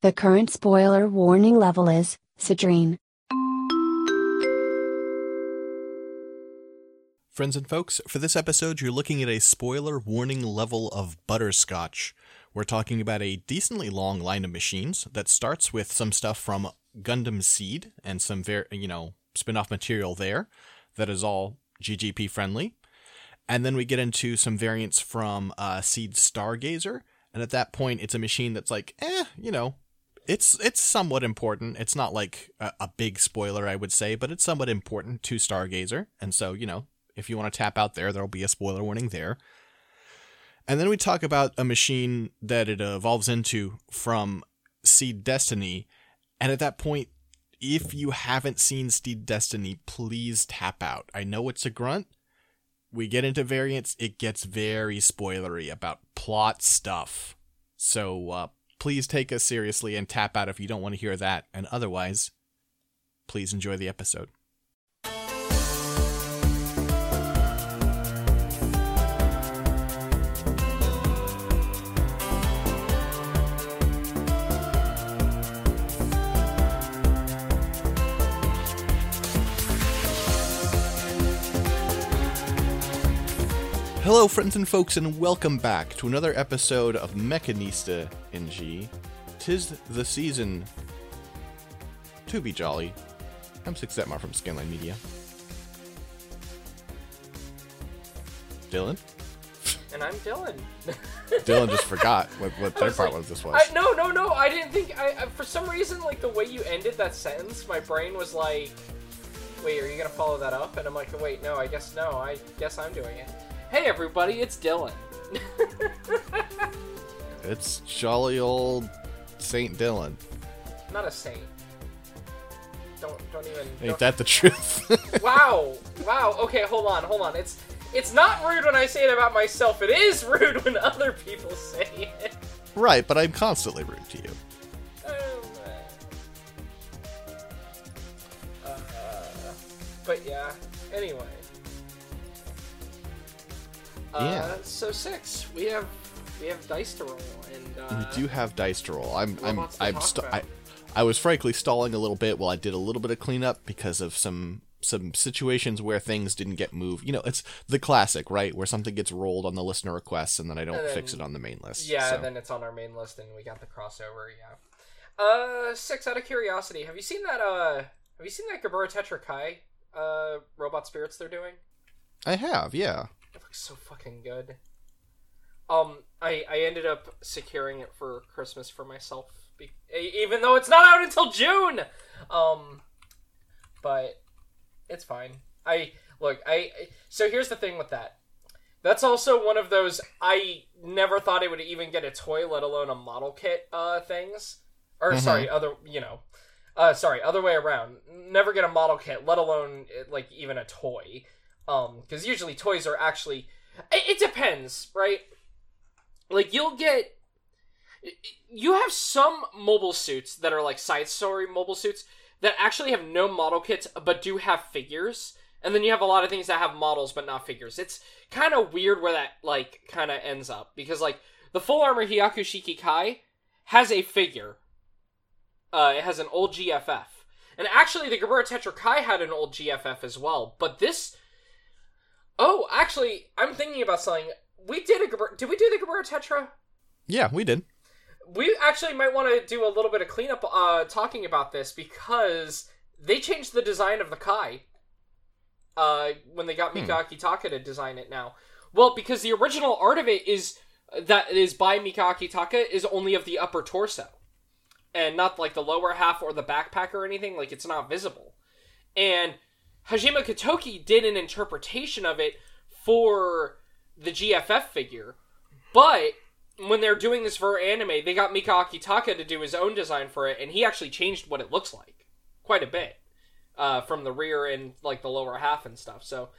The current spoiler warning level is Citrine. Friends and folks, for this episode, you're looking at a spoiler warning level of butterscotch. We're talking about a decently long line of machines that starts with some stuff from Gundam Seed and some very, you know, spin-off material there that is all GGP friendly. And then we get into some variants from uh, Seed Stargazer, and at that point, it's a machine that's like, eh, you know, it's it's somewhat important. It's not like a, a big spoiler, I would say, but it's somewhat important to Stargazer, and so you know, if you want to tap out there, there'll be a spoiler warning there. And then we talk about a machine that it evolves into from Seed Destiny, and at that point, if you haven't seen Seed Destiny, please tap out. I know it's a grunt. We get into variants, it gets very spoilery about plot stuff. So uh, please take us seriously and tap out if you don't want to hear that. And otherwise, please enjoy the episode. Hello, friends and folks, and welcome back to another episode of Mechanista NG. Tis the season to be jolly. I'm Six Detmar from Scanline Media. Dylan? And I'm Dylan. Dylan just forgot what, what their part like- was this was. I, no, no, no. I didn't think. I, I for some reason like the way you ended that sentence, my brain was like, "Wait, are you gonna follow that up?" And I'm like, "Wait, no. I guess no. I guess I'm doing it." Hey, everybody, it's Dylan. It's jolly old Saint Dylan. Not a saint. Don't don't even. Ain't don't- that the truth? Wow, wow. Okay, hold on, hold on. It's it's not rude when I say it about myself. It is rude when other people say it. right, but I'm constantly rude to you. Oh. Uh, but yeah. Anyway. Uh, Yeah. So six. We have we have dice to roll, and uh, we do have dice to roll. I'm I'm I'm st- I. I was frankly stalling a little bit while I did a little bit of cleanup because of some some situations where things didn't get moved. You know, it's the classic, right? Where something gets rolled on the listener requests and then I don't And fix it on the main list. Yeah, so. then it's on our main list, and we got the crossover. Yeah. Uh, six. Out of curiosity, have you seen that? Uh, have you seen that Gerbera Tetra Kai uh robot spirits they're doing? I have, yeah. It looks so fucking good. Um, I I ended up securing it for Christmas for myself, be- even though it's not out until June. Um, but it's fine. I look. I I- so here's the thing with that. That's also one of those I never thought I would even get a toy, let alone a model kit. Uh, things, or Mhm. sorry, other you know, uh, sorry, other way around. Never get a model kit, let alone eh, like even a toy. Um, because usually toys are actually. It, it depends, right? Like you'll get. You have some mobile suits that are like side story mobile suits that actually have no model kits but do have figures. And then you have a lot of things that have models but not figures. It's kind of weird where that like kind of ends up because like the full armor Hyaku Shiki Kai has a figure. Uh, it has an old GFF, and actually the Gerbera Tetra Kai had an old GFF as well. But this, oh, actually, I'm thinking about something. We did a. Did we do the Gerbera Tetra? Yeah, we did. we actually might want to do a little bit of cleanup uh talking about this because they changed the design of the kai uh when they got Mika Akitaka to design it now well because the original art of it is that is by Mika Akitaka is only of the upper torso and not like the lower half or the backpack or anything like it's not visible and Hajime Katoki did an interpretation of it for the GFF figure but when they're doing this for anime, they got Mika Akitaka to do his own design for it, and he actually changed what it looks like quite a bit uh, from the rear and like the lower half and stuff. So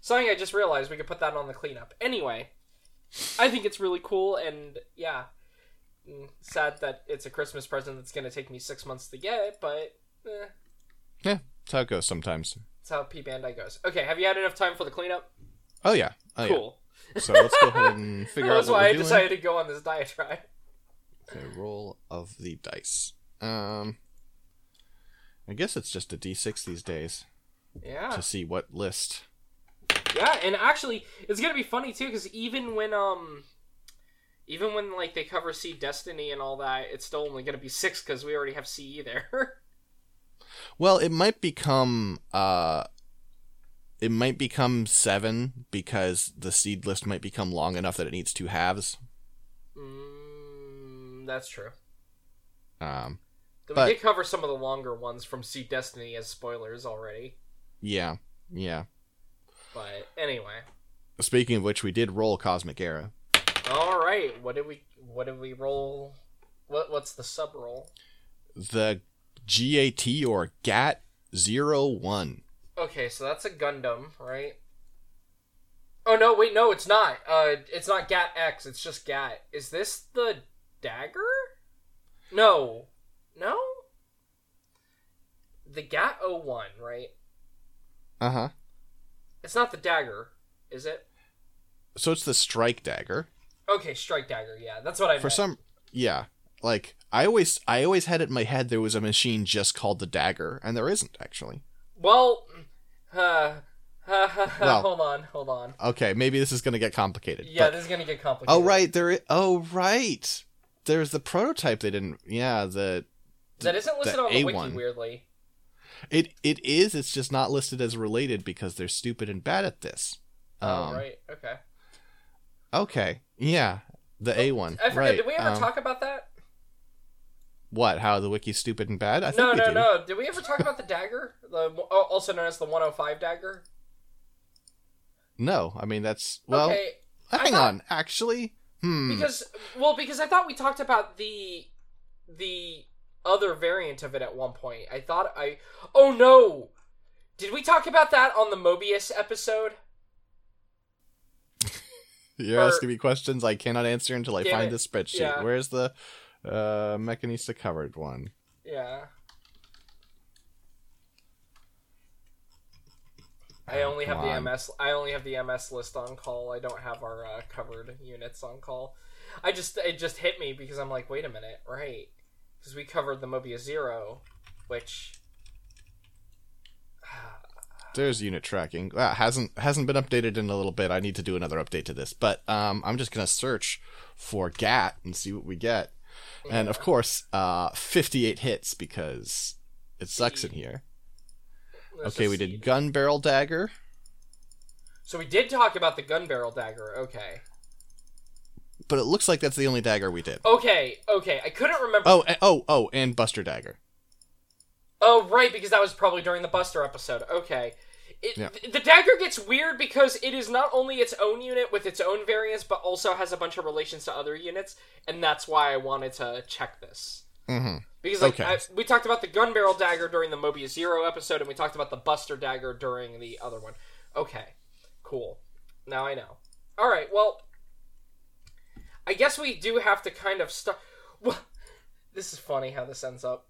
something I just realized we could put that on the cleanup. Anyway, I think it's really cool, and yeah, mm, sad that it's a Christmas present that's going to take me six months to get, but eh, Yeah, that's how it goes sometimes. That's how P Bandai goes. Okay, have you had enough time for the cleanup? Oh yeah. Oh, cool. Yeah. So let's go ahead and figure out That's why I doing. decided to go on this diatribe. Okay, roll of the dice. Um, I guess it's just a d6 these days Yeah. to see what list. Yeah, and actually, it's gonna be funny too because even when um, even when like they cover Seed Destiny and all that, it's still only gonna be six because we already have CE there. Well, it might become uh it might become 7 because the seed list might become long enough that it needs two halves. mm, that's true. Um But- we did cover some of the longer ones from Seed Destiny as spoilers already. yeah. Yeah. But anyway, Speaking of which, we did roll Cosmic Era. all right. What did we? What did we roll? What What's the sub roll? The GAT or GAT 01. Okay, so that's a Gundam, right? Oh no, wait, no, it's not. Uh, it's not Gat X. It's just Gat. Is this the dagger? No, no. The Gat 01, right? Uh-huh. It's not the dagger, is it? So it's the strike dagger. Okay, Strike Dagger. Yeah, that's what I For meant. some yeah, like I always I always had it in my head there was a machine just called the dagger and there isn't actually. Well, uh, Well- hold on, hold on. Okay, maybe this is going to get complicated. Yeah, but- this is gonna get complicated. Oh right, there. oh right. There's the prototype they didn't. Yeah, the That isn't listed on the wiki. A1. Weirdly. it it is. It's just not listed as related because they're stupid and bad at this. Oh Um, right. Okay. Okay. Yeah, the A one. I forget. Right. Did we ever um, talk about that? What? How the wiki's stupid and bad? I think no, no, do. no. Did we ever talk about the dagger? The oh, also known as the 105 dagger. No, I mean that's well. okay, hang thought- on. Actually, hmm. because well, because I thought we talked about the the other variant of it at one point. I thought I. Oh no! Did we talk about that on the Mobius episode? You're or- asking me questions I cannot answer until I find it. the spreadsheet. Yeah. Where's the uh Mechanista covered one? Yeah. I only Come have the on. MS. I only have the MS list on call. I don't have our uh, covered units on call. I just it just hit me because I'm like, wait a minute, right? Because we covered the Mobius Zero, which There's unit tracking. Ah, hasn't hasn't been updated in a little bit. I need to do another update to this. But um, I'm just gonna search for GAT and see what we get. And of course, uh, 58 hits because it sucks in here. Okay, we did gun barrel dagger. So we did talk about the gun barrel dagger. Okay. But it looks like that's the only dagger we did. Okay. Okay. I couldn't remember. Oh, a- oh, oh, and Buster dagger. Oh, right, because that was probably during the Buster episode. Okay. It, Yeah. The dagger gets weird because it is not only its own unit with its own variants, but also has a bunch of relations to other units, and that's why I wanted to check this. Mm-hmm. Because like Okay. I, we talked about the gun barrel dagger during the Mobius Zero episode, and we talked about the Buster dagger during the other one. Okay, cool. Now I know. All right. Well, I guess we do have to kind of start. Well, this is funny how this ends up.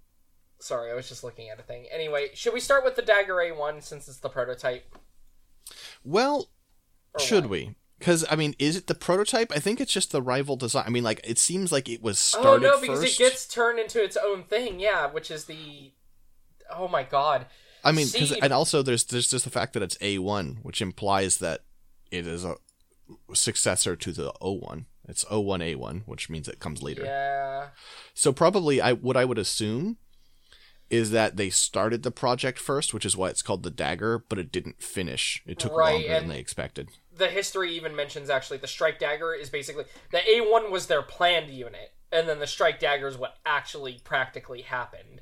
Sorry, I was just looking at a thing. Anyway, should we start with the dagger A1 since it's the prototype? Well, Or should what? we? Because I mean, is it the prototype? I think it's just the rival design. I mean, like it seems like it was oh, started. Oh no, because first. it gets turned into its own thing. Yeah, which is the. Oh my god. I mean, and also there's there's just the fact that it's A1, which implies that it is a successor to the O1. It's O1A1, which means it comes later. Yeah. So probably I what I would assume is that they started the project first, which is why it's called the Dagger, but it didn't finish. It took Right, longer than they expected. the history even mentions actually the strike dagger is basically the A1 was their planned unit, and then the strike dagger is what actually practically happened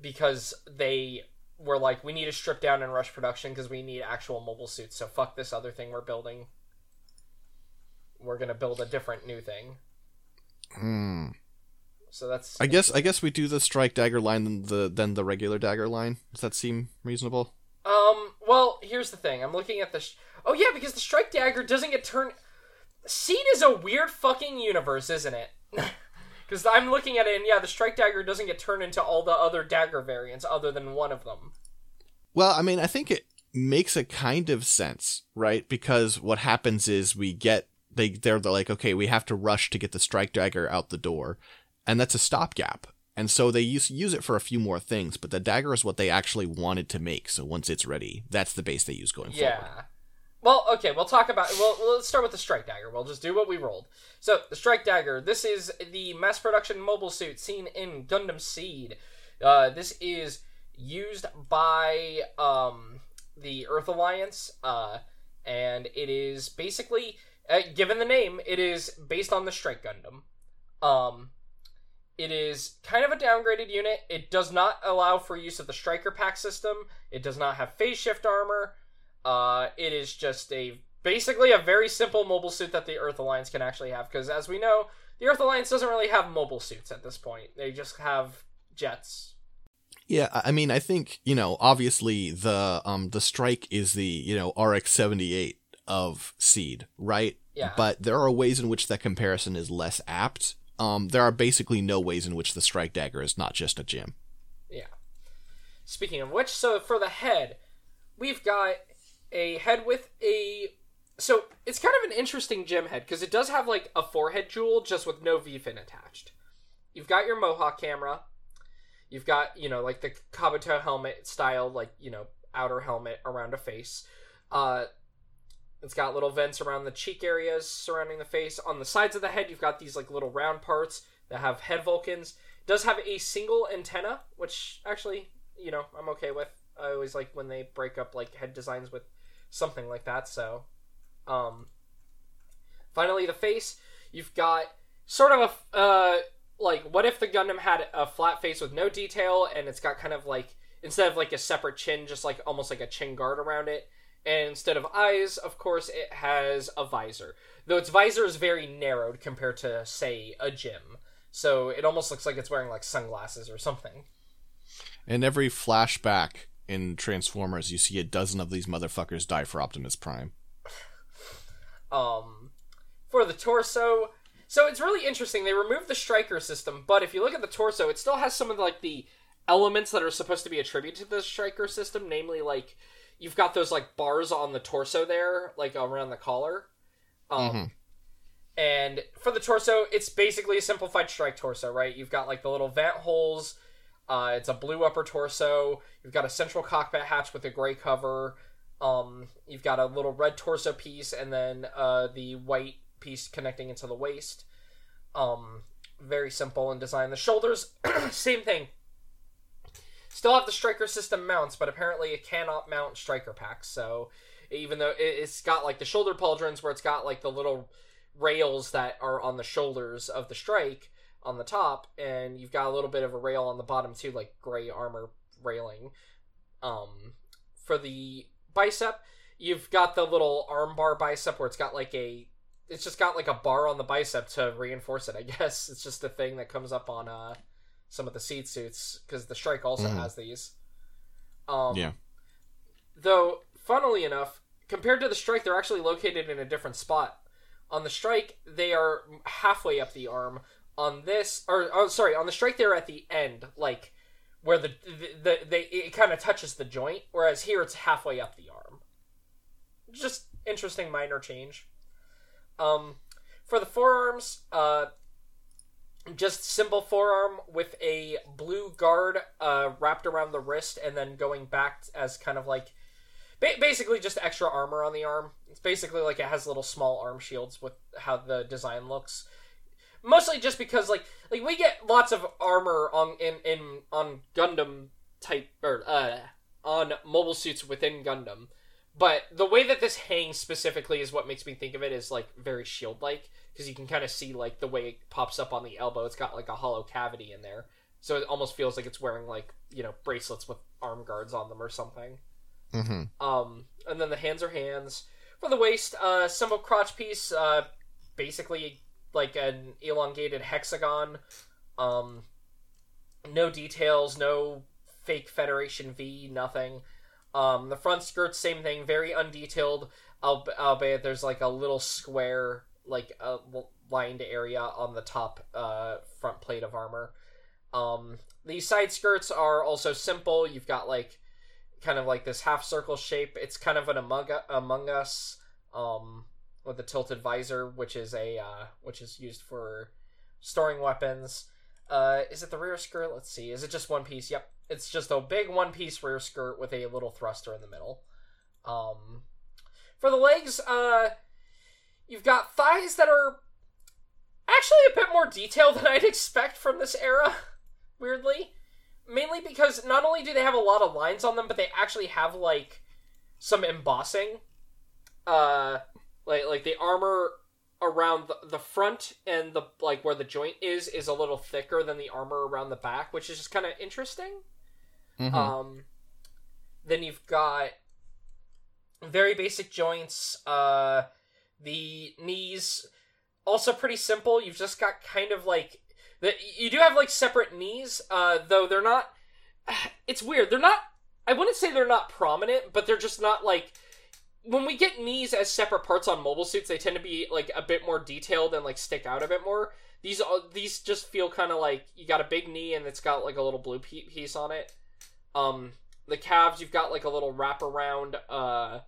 because they were like, we need to strip down and rush production because we need actual mobile suits. So fuck this other thing we're building. We're gonna build a different new thing. Hmm. So that's I guess I guess we do the strike dagger line than the than the regular dagger line. Does that seem reasonable? Um. Well, here's the thing. I'm looking at the. Sh- oh yeah, because the strike dagger doesn't get turned. Seed is a weird fucking universe, isn't it? Because I'm looking at it, and yeah, the strike dagger doesn't get turned into all the other dagger variants, other than one of them. Well, I mean, I think it makes a kind of sense, right? Because what happens is we get they they're like, okay, we have to rush to get the strike dagger out the door, and that's a stopgap. And so they use use it for a few more things, but the dagger is what they actually wanted to make. So once it's ready, that's the base they use going Yeah. forward. Yeah. Well, okay, we'll talk about. Well, let's start with the strike dagger. We'll just do what we rolled. So, the strike dagger. This is the mass production mobile suit seen in Gundam Seed. Uh, this is used by um, the Earth Alliance, uh, and it is basically, uh, given the name, it is based on the Strike Gundam. Um, it is kind of a downgraded unit. It does not allow for use of the Striker Pack system. It does not have phase shift armor. Uh, it is just a basically a very simple mobile suit that the Earth Alliance can actually have because, as we know, the Earth Alliance doesn't really have mobile suits at this point. They just have jets. Yeah, I mean, I think you know, obviously the um the strike is the you know RX seventy eight of Seed, right? Yeah. But there are ways in which that comparison is less apt. Um, there are basically no ways in which the strike dagger is not just a gem. Yeah. Speaking of which, so for the head, we've got a head with a. So it's kind of an interesting gem head because it does have like a forehead jewel just with no V fin attached. You've got your Mohawk camera. You've got, you know, like the Kabuto helmet style, like, you know, outer helmet around a face. Uh, it's got little vents around the cheek areas surrounding the face. On the sides of the head, you've got these like little round parts that have head Vulcans. It does have a single antenna, which actually, you know, I'm okay with. I always like when they break up like head designs with something like that. So, um, finally, the face. You've got sort of a uh, like what if the Gundam had a flat face with no detail, and it's got kind of like instead of like a separate chin, just like almost like a chin guard around it. And instead of eyes, of course, it has a visor. Though its visor is very narrowed compared to, say, a gym. So it almost looks like it's wearing like sunglasses or something. In every flashback in Transformers, you see a dozen of these motherfuckers die for Optimus Prime. Um, for the torso, so it's really interesting. They removed the striker system, but if you look at the torso, it still has some of the, like the elements that are supposed to be attributed to the striker system, namely like you've got those like bars on the torso there, like around the collar. Um, Mhm. and for the torso, it's basically a simplified strike torso, right? You've got like the little vent holes. Uh, it's a blue upper torso. You've got a central cockpit hatch with a gray cover. Um, you've got a little red torso piece, and then uh, the white piece connecting into the waist. Um, very simple in design. The shoulders, same thing. Still have the striker system mounts, but apparently it cannot mount striker packs. So even though it, it's got like the shoulder pauldrons where it's got like the little rails that are on the shoulders of the strike on the top, and you've got a little bit of a rail on the bottom too, like gray armor railing. Um, for the bicep, you've got the little armbar bicep where it's got like a it's just got like a bar on the bicep to reinforce it, I guess. It's just a thing that comes up on uh some of the seed suits because the strike also Mhm. has these. Um Yeah. Though, funnily enough, compared to the strike, they're actually located in a different spot. On the strike, they are halfway up the arm. On this, or oh, sorry, on the strike, they're at the end, like where the the, the they it kind of touches the joint. Whereas here, it's halfway up the arm. Just interesting minor change. Um, for the forearms, uh, just simple forearm with a blue guard uh, wrapped around the wrist and then going back as kind of like ba- basically just extra armor on the arm. It's basically like it has little small arm shields with how the design looks. Mostly just because like like we get lots of armor on in in on Gundam type or uh on mobile suits within Gundam. But the way that this hangs specifically is what makes me think of it as like very shield like because you can kind of see like the way it pops up on the elbow. It's got like a hollow cavity in there, so it almost feels like it's wearing like you know bracelets with arm guards on them or something. Mm-hmm. Um, and then the hands are hands for the waist. Uh, symbol crotch piece. Uh, basically like an elongated hexagon. Um, no details. No fake Federation V. Nothing. Um, the front skirt, same thing, very undetailed. Alb- albeit there's like a little square, like a lined area on the top uh, front plate of armor. Um, side skirts are also simple. You've got like kind of like this half circle shape. It's kind of an Among, Among Us um, with the tilted visor, which is a uh, which is used for storing weapons. Uh, is it the rear skirt? Let's see. Is it just one piece? Yep, it's just a big one piece rear skirt with a little thruster in the middle. Um, for the legs, uh, you've got thighs that are actually a bit more detailed than I'd expect from this era. Weirdly, mainly because not only do they have a lot of lines on them, but they actually have like some embossing. Uh, like like the armor around the, the front and the like where the joint is is a little thicker than the armor around the back, which is just kind of interesting. Mhm. Um, then you've got very basic joints. Uh, the knees also pretty simple. You've just got kind of like the, you do have like separate knees, uh, though they're not. It's weird. They're not. I wouldn't say they're not prominent, but they're just not like when we get knees as separate parts on mobile suits, they tend to be like a bit more detailed and like stick out a bit more. These these just feel kind of like you got a big knee and it's got like a little blue piece on it. Um, the calves you've got like a little wraparound uh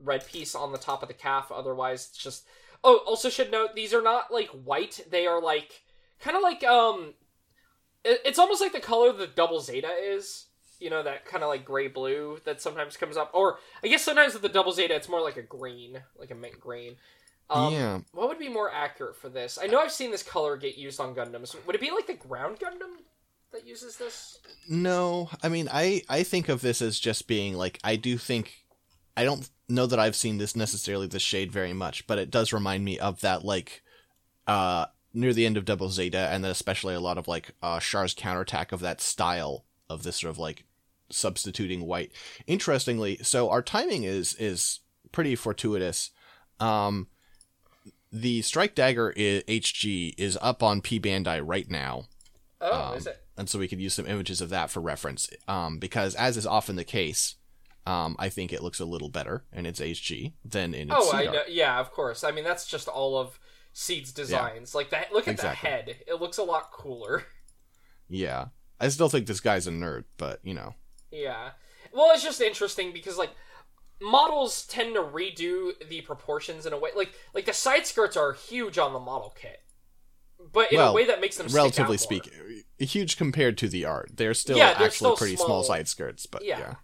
red piece on the top of the calf. Otherwise, it's just oh. Also, should note these are not like white. They are like kind of like um. It's almost like the color the double zeta is. You know that kind of like gray blue that sometimes comes up, or I guess sometimes with the double zeta it's more like a green, like a mint green. Um, yeah. What would be more accurate for this? I know I've seen this color get used on Gundams. Would it be like the ground Gundam that uses this? No, I mean, I I think of this as just being like I do think I don't know that I've seen this necessarily the shade very much, but it does remind me of that like uh near the end of Double Zeta, and then especially a lot of like uh Char's counterattack of that style of this sort of like substituting white. Interestingly, so our timing is is pretty fortuitous. Um, the Strike Dagger HG is up on P Bandai right now Oh, Um, is it? and so we could use some images of that for reference. Um, because as is often the case, um, I think it looks a little better in its HG than in its Oh, I know. Yeah, of course. I mean, that's just all of Seed's designs. Like that. Look at Exactly. the head. It looks a lot cooler. Yeah, I still think this guy's a nerd, but you know, Yeah. Well, it's just interesting because like models tend to redo the proportions in a way like like the side skirts are huge on the model kit. But in a way that makes them relatively speaking, huge compared to the art. They're still Yeah, they're actually still pretty small. small. side skirts, but Yeah. yeah.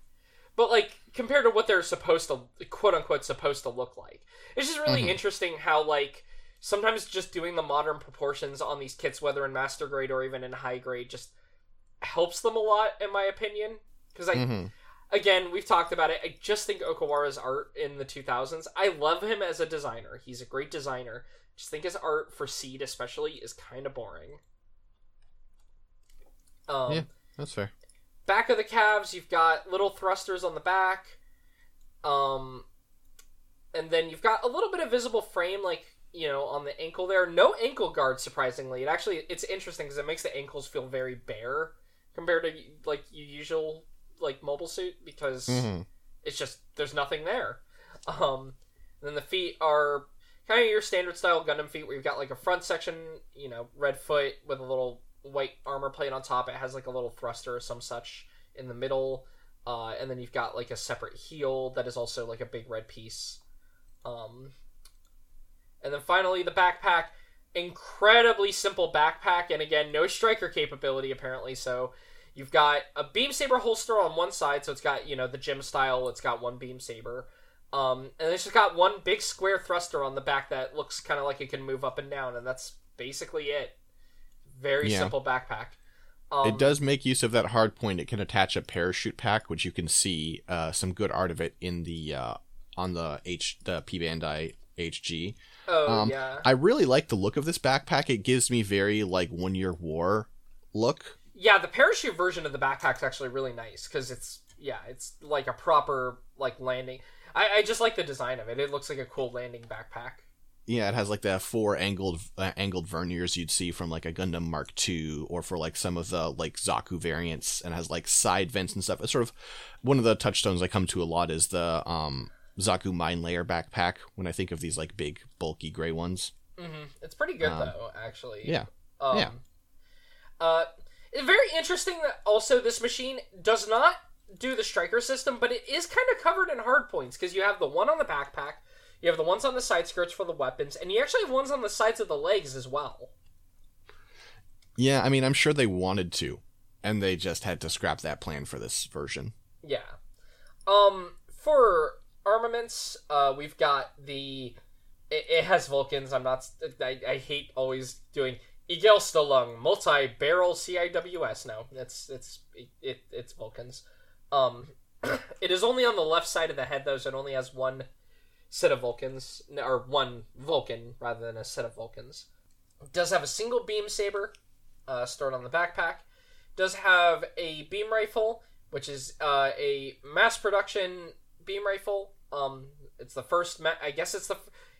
But like compared to what they're supposed to quote unquote supposed to look like it's just really Mhm. interesting how like sometimes just doing the modern proportions on these kits whether in master grade or even in high grade just helps them a lot in my opinion because i Mhm. again we've talked about it i just think okawara's art in the 2000s i love him as a designer he's a great designer just think his art for seed especially is kind of boring um Yeah. That's fair. Back of the calves you've got little thrusters on the back um and then you've got a little bit of visible frame like you know on the ankle there. No ankle guard surprisingly. It actually it's interesting because it makes the ankles feel very bare compared to like your usual like mobile suit because Mhm. it's just there's nothing there. Um and then the feet are kind of your standard style gundam feet where you've got like a front section you know red foot with a little white armor plate on top. It has like a little thruster or some such in the middle. Uh, and then you've got like a separate heel that is also like a big red piece. Um and then finally the backpack. Incredibly simple backpack and again no striker capability apparently. So you've got a beam saber holster on one side so it's got you know the gym style. It's got one beam saber. Um, and it's just got one big square thruster on the back that looks kind of like it can move up and down and that's basically it very Yeah. simple backpack um, it does make use of that hard point. It can attach a parachute pack, which you can see uh, some good art of it in the uh, on the H the P Bandai HG. oh um, yeah I really like the look of this backpack. It gives me very like one year war look. Yeah, the parachute version of the backpack's actually really nice because it's yeah, it's like a proper like landing. I, I just like the design of it. It looks like a cool landing backpack. Yeah, it has like the four angled uh, angled verniers you'd see from like a Gundam Mark II, or for like some of the like Zaku variants, and has like side vents and stuff. It's sort of one of the touchstones I come to a lot is the um Zaku Mine Layer backpack. When I think of these like big bulky gray ones, hmm It's pretty good Um, though, actually. yeah, Um, yeah. Uh, very interesting that also this machine does not do the striker system, but it is kind of covered in hard points because you have the one on the backpack, You have the ones on the side skirts for the weapons, and you actually have ones on the sides of the legs as well. Yeah, I mean, I'm sure they wanted to, and they just had to scrap that plan for this version. Yeah. Um, for armaments, uh, we've got the. It, it has Vulcans. I'm not. I, I hate always doing Igelstellung multi-barrel CIWS. No, it's it's it, it it's Vulcans. Um, it is only on the left side of the head though, so it only has one set of Vulcans or one Vulcan rather than a set of Vulcans. Does have a single beam saber uh, stored on the backpack. Does have a beam rifle, which is uh, a mass production beam rifle. Um, it's the first. Ma- I guess it's the.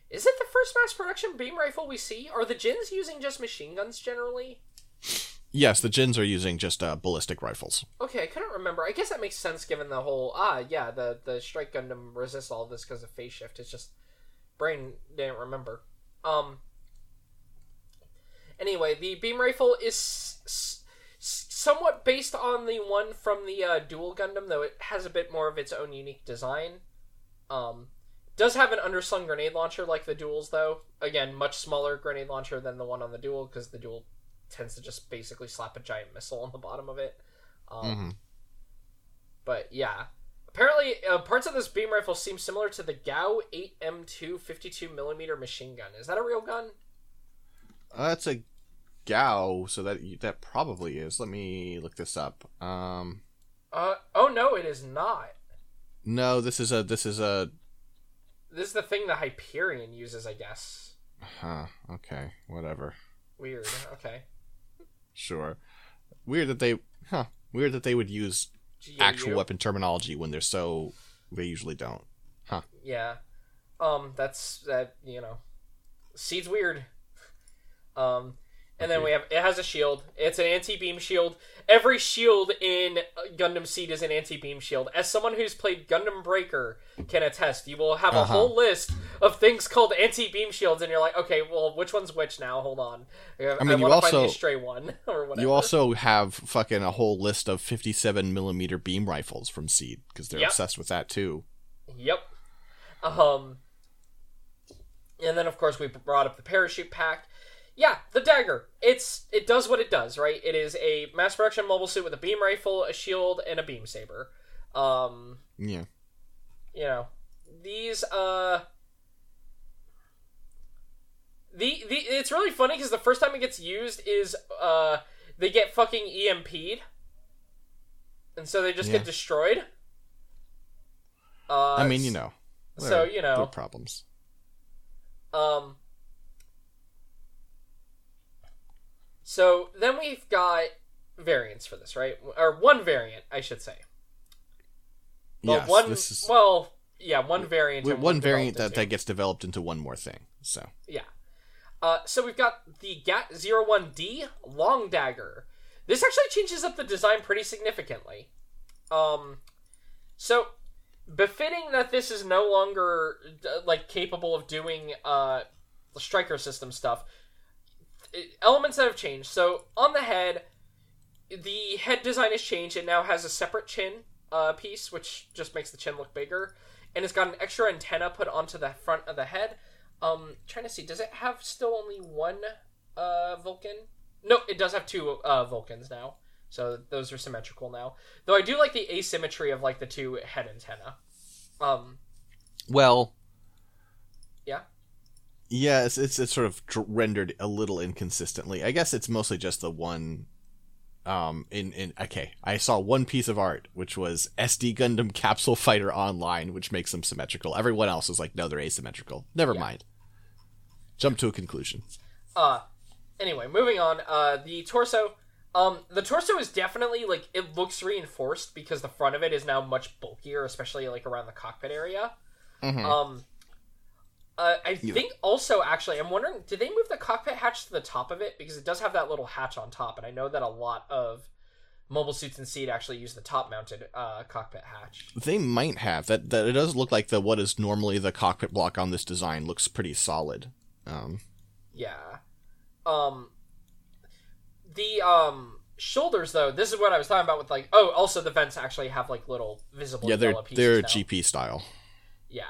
Is it the first mass production beam rifle we see? Are the GINNs using just machine guns generally? Yes, the GINNs are using just uh, ballistic rifles. Okay, I couldn't remember. I guess that makes sense given the whole ah yeah the the strike Gundam resists all this because of phase shift. It's just brain didn't remember. Um. Anyway, the beam rifle is s- s- somewhat based on the one from the uh, Duel Gundam, though it has a bit more of its own unique design. Um, does have an underslung grenade launcher like the duels, though. Again, much smaller grenade launcher than the one on the duel because the duel tends to just basically slap a giant missile on the bottom of it. Um, hmm But yeah. Apparently, uh, parts of this beam rifle seem similar to the GAU 8M2 52mm machine gun. Is that a real gun? Uh, it's a GAU, so that that probably is. Let me look this up. Um, Uh, oh no, it is not. no, this is a this is a. This is the thing the Hyperion uses, I guess. Huh. Okay. Whatever. Weird. Okay. Sure. Weird that they. Huh. Weird that they would use GAU? actual weapon terminology when they're so. They usually don't. Huh? Yeah. Um, that's that. You know, seed's weird. Um, and then we have it has a shield. It's an anti-beam shield. Every shield in uh, Gundam Seed is an anti-beam shield. As someone who's played Gundam Breaker can attest, you will have a Uh-huh. whole list of things called anti-beam shields, and you're like, okay, well, which one's which now? Hold on. I, mean, you wanna find the also- stray one or whatever. You also have fucking a whole list of 57 millimeter beam rifles from Seed because they're Yep. obsessed with that too. Yep. Um. And then, of course, we brought up the parachute pack. Yeah, the dagger. It's it does what it does, right? It is a mass production mobile suit with a beam rifle, a shield, and a beam saber. Um, Yeah. you know, these uh. The, the it's really funny because the first time it gets used is uh they get fucking EMP'd, and so they just Yeah. get destroyed. Uh, I mean, you know. so, you know. problems. Um. So then we've got variants for this, right? Or one variant, I should say. Well, yes, one. this is Well, yeah, one variant. one, one variant that, that gets developed into one more thing. So Yeah. Uh, so we've got the GAT 01D Long Dagger. This actually changes up the design pretty significantly. Um, so befitting that this is no longer uh, like capable of doing uh, the striker system stuff. Elements that have changed. So on the head, the head design has changed. It now has a separate chin uh, piece, which just makes the chin look bigger, and it's got an extra antenna put onto the front of the head. Um, trying to see, does it have still only one uh Vulcan? No, it does have two uh Vulcans now. So those are symmetrical now. Though I do like the asymmetry of like the two head antenna. Um, well, yeah. Yeah, it's it's, it's sort of rendered a little inconsistently. I guess it's mostly just the one. Um, in in okay, I saw one piece of art which was SD Gundam Capsule Fighter Online, which makes them symmetrical. Everyone else is like, no, they're asymmetrical. Never Yeah. mind. Jump to a conclusion. Uh anyway, moving on. Uh the torso um the torso is definitely like it looks reinforced because the front of it is now much bulkier, especially like around the cockpit area. Mhm. Um uh, I You- think also actually I'm wondering did they move the cockpit hatch to the top of it because it does have that little hatch on top and I know that a lot of mobile suits and Seed actually use the top mounted uh, cockpit hatch. They might have that. That it does look like the what is normally the cockpit block on this design looks pretty solid. Um, Yeah. Um the um shoulders though, this is what I was talking about with like oh also the vents actually have like little visible yeah, they're yellow pieces they're now. GP style. Yeah.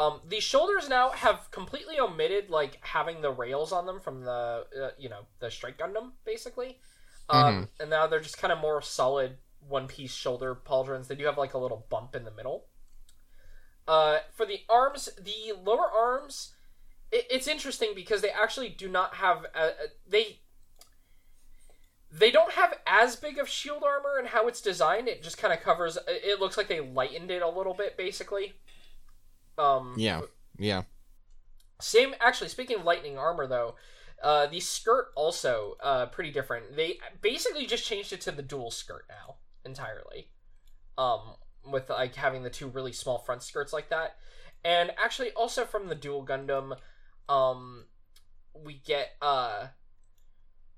Um, these shoulders now have completely omitted like having the rails on them from the uh, you know the Strike Gundam basically, um, and now they're just kind of more solid one piece shoulder pauldrons. They do have like a little bump in the middle. Uh, for the arms, the lower arms, it, it's interesting because they actually do not have uh, uh, they they don't have as big of shield armor and how it's designed. It just kind of covers. It looks like they lightened it a little bit, basically. Um, Yeah, yeah. Same. Actually, speaking of lightning armor, though, uh, the skirt also uh, pretty different. They basically just changed it to the dual skirt now entirely. Um, with like having the two really small front skirts like that, and actually also from the Duel Gundam, um, we get uh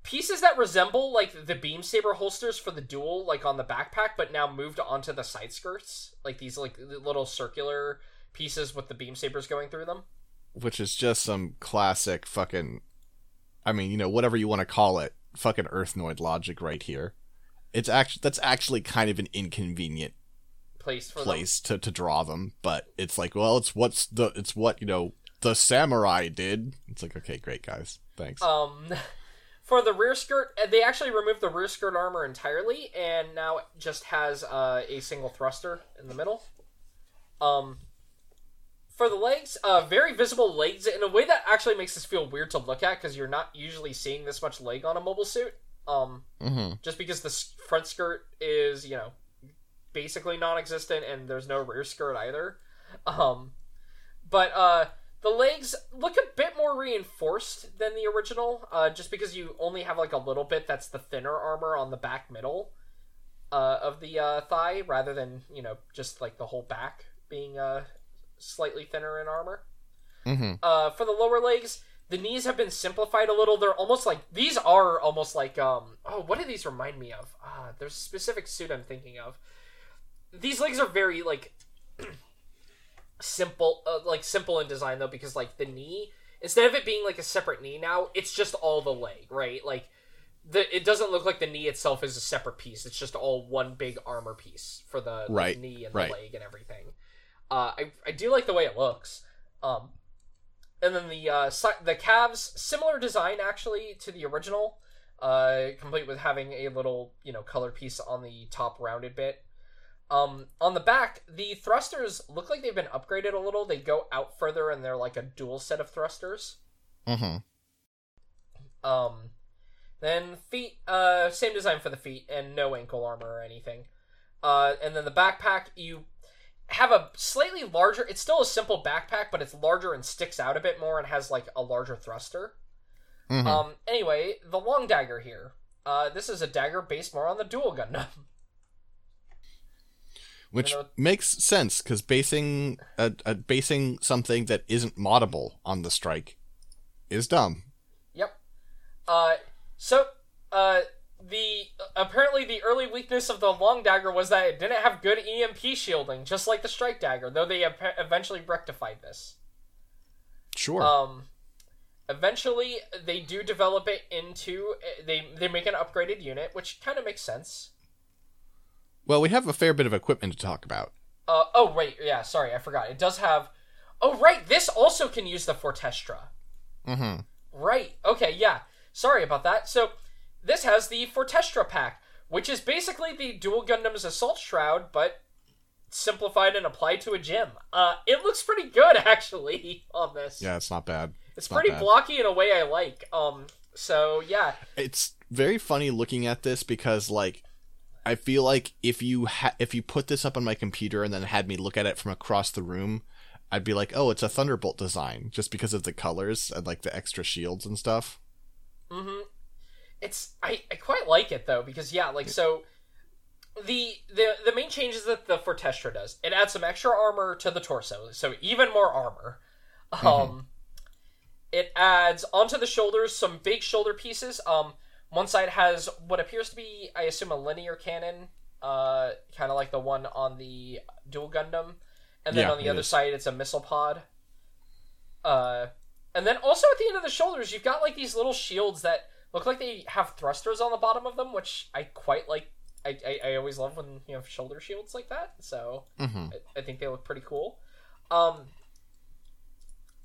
pieces that resemble like the beam saber holsters for the dual like on the backpack but now moved onto the side skirts like these like little circular pieces with the beam sabers going through them Which is just some classic fucking. I mean, you know, whatever you want to call it, fucking Earthnoid logic right here. It's actually that's actually kind of an inconvenient place for them. place to, to draw them, but it's like, well, it's what's the it's what you know the samurai did. It's like, okay, great guys, thanks. Um, for the rear skirt, uh, they actually removed the rear skirt armor entirely, and now it just has uh, a single thruster in the middle. Um, for the legs, uh, very visible legs in a way that actually makes this feel weird to look at because you're not usually seeing this much leg on a mobile suit. Um, mm-hmm. just because the front skirt is you know basically non-existent and there's no rear skirt either um but uh the legs look a bit more reinforced than the original uh just because you only have like a little bit that's the thinner armor on the back middle uh of the uh thigh rather than you know just like the whole back being uh slightly thinner in armor Mm-hmm. uh, for the lower legs, the knees have been simplified a little. They're almost like these are almost like um. Oh, what do these remind me of? Ah, there's a specific suit I'm thinking of. These legs are very like simple, uh, like simple in design though, because like the knee instead of it being like a separate knee now, it's just all the leg, right? Like the it doesn't look like the knee itself is a separate piece. It's just all one big armor piece for the, the knee and right. the leg and everything. Uh, I I do like the way it looks. Um, and then the uh, si- the calves similar design actually to the original, uh, complete with having a little you know color piece on the top rounded bit. Um, on the back, the thrusters look like they've been upgraded a little. They go out further, and they're like a dual set of thrusters. Mm-hmm. Um, then feet, uh, same design for the feet, and no ankle armor or anything. Uh, and then the backpack, you have a slightly larger. It's still a simple backpack, but it's larger and sticks out a bit more, and has like a larger thruster. Mm-hmm. Um, anyway, the long dagger here. Uh, this is a dagger based more on the Duel Gundam. Which makes sense because basing a, a basing something that isn't moddable on the strike is dumb. Yep. Uh, so, uh, the apparently the early weakness of the long dagger was that it didn't have good EMP shielding, just like the strike dagger. Though they ap- eventually rectified this. Sure. Um, eventually they do develop it into they they make an upgraded unit, which kind of makes sense. well, we have a fair bit of equipment to talk about. Uh, oh wait, yeah, sorry, I forgot. It does have. Oh right, this also can use the Fortestra. Mm-hmm. Right. Okay, yeah. Sorry about that. So, this has the Fortestra pack, which is basically the Duel Gundam's Assault Shroud, but simplified and applied to a gym. Uh, it looks pretty good, actually, on this. Yeah, it's not bad. it's not pretty bad. blocky in a way I like. Um, so, yeah. It's very funny looking at this because like I feel like if you ha- if you put this up on my computer and then had me look at it from across the room, I'd be like, "Oh, it's a Thunderbolt design," just because of the colors and like the extra shields and stuff. Mm-hmm. It's I, I quite like it though because yeah like so the the the main changes that the Fortestra does it adds some extra armor to the torso so even more armor. Um, it adds onto the shoulders some big shoulder pieces. Um, one side has what appears to be I assume a linear cannon, uh, kind of like the one on the Duel Gundam, and then Yeah, on the other is. side it's a missile pod. Uh, and then also at the end of the shoulders, you've got like these little shields that look like they have thrusters on the bottom of them, which I quite like. I, I, I always love when you have shoulder shields like that. So Mm-hmm. I, I think they look pretty cool. Um,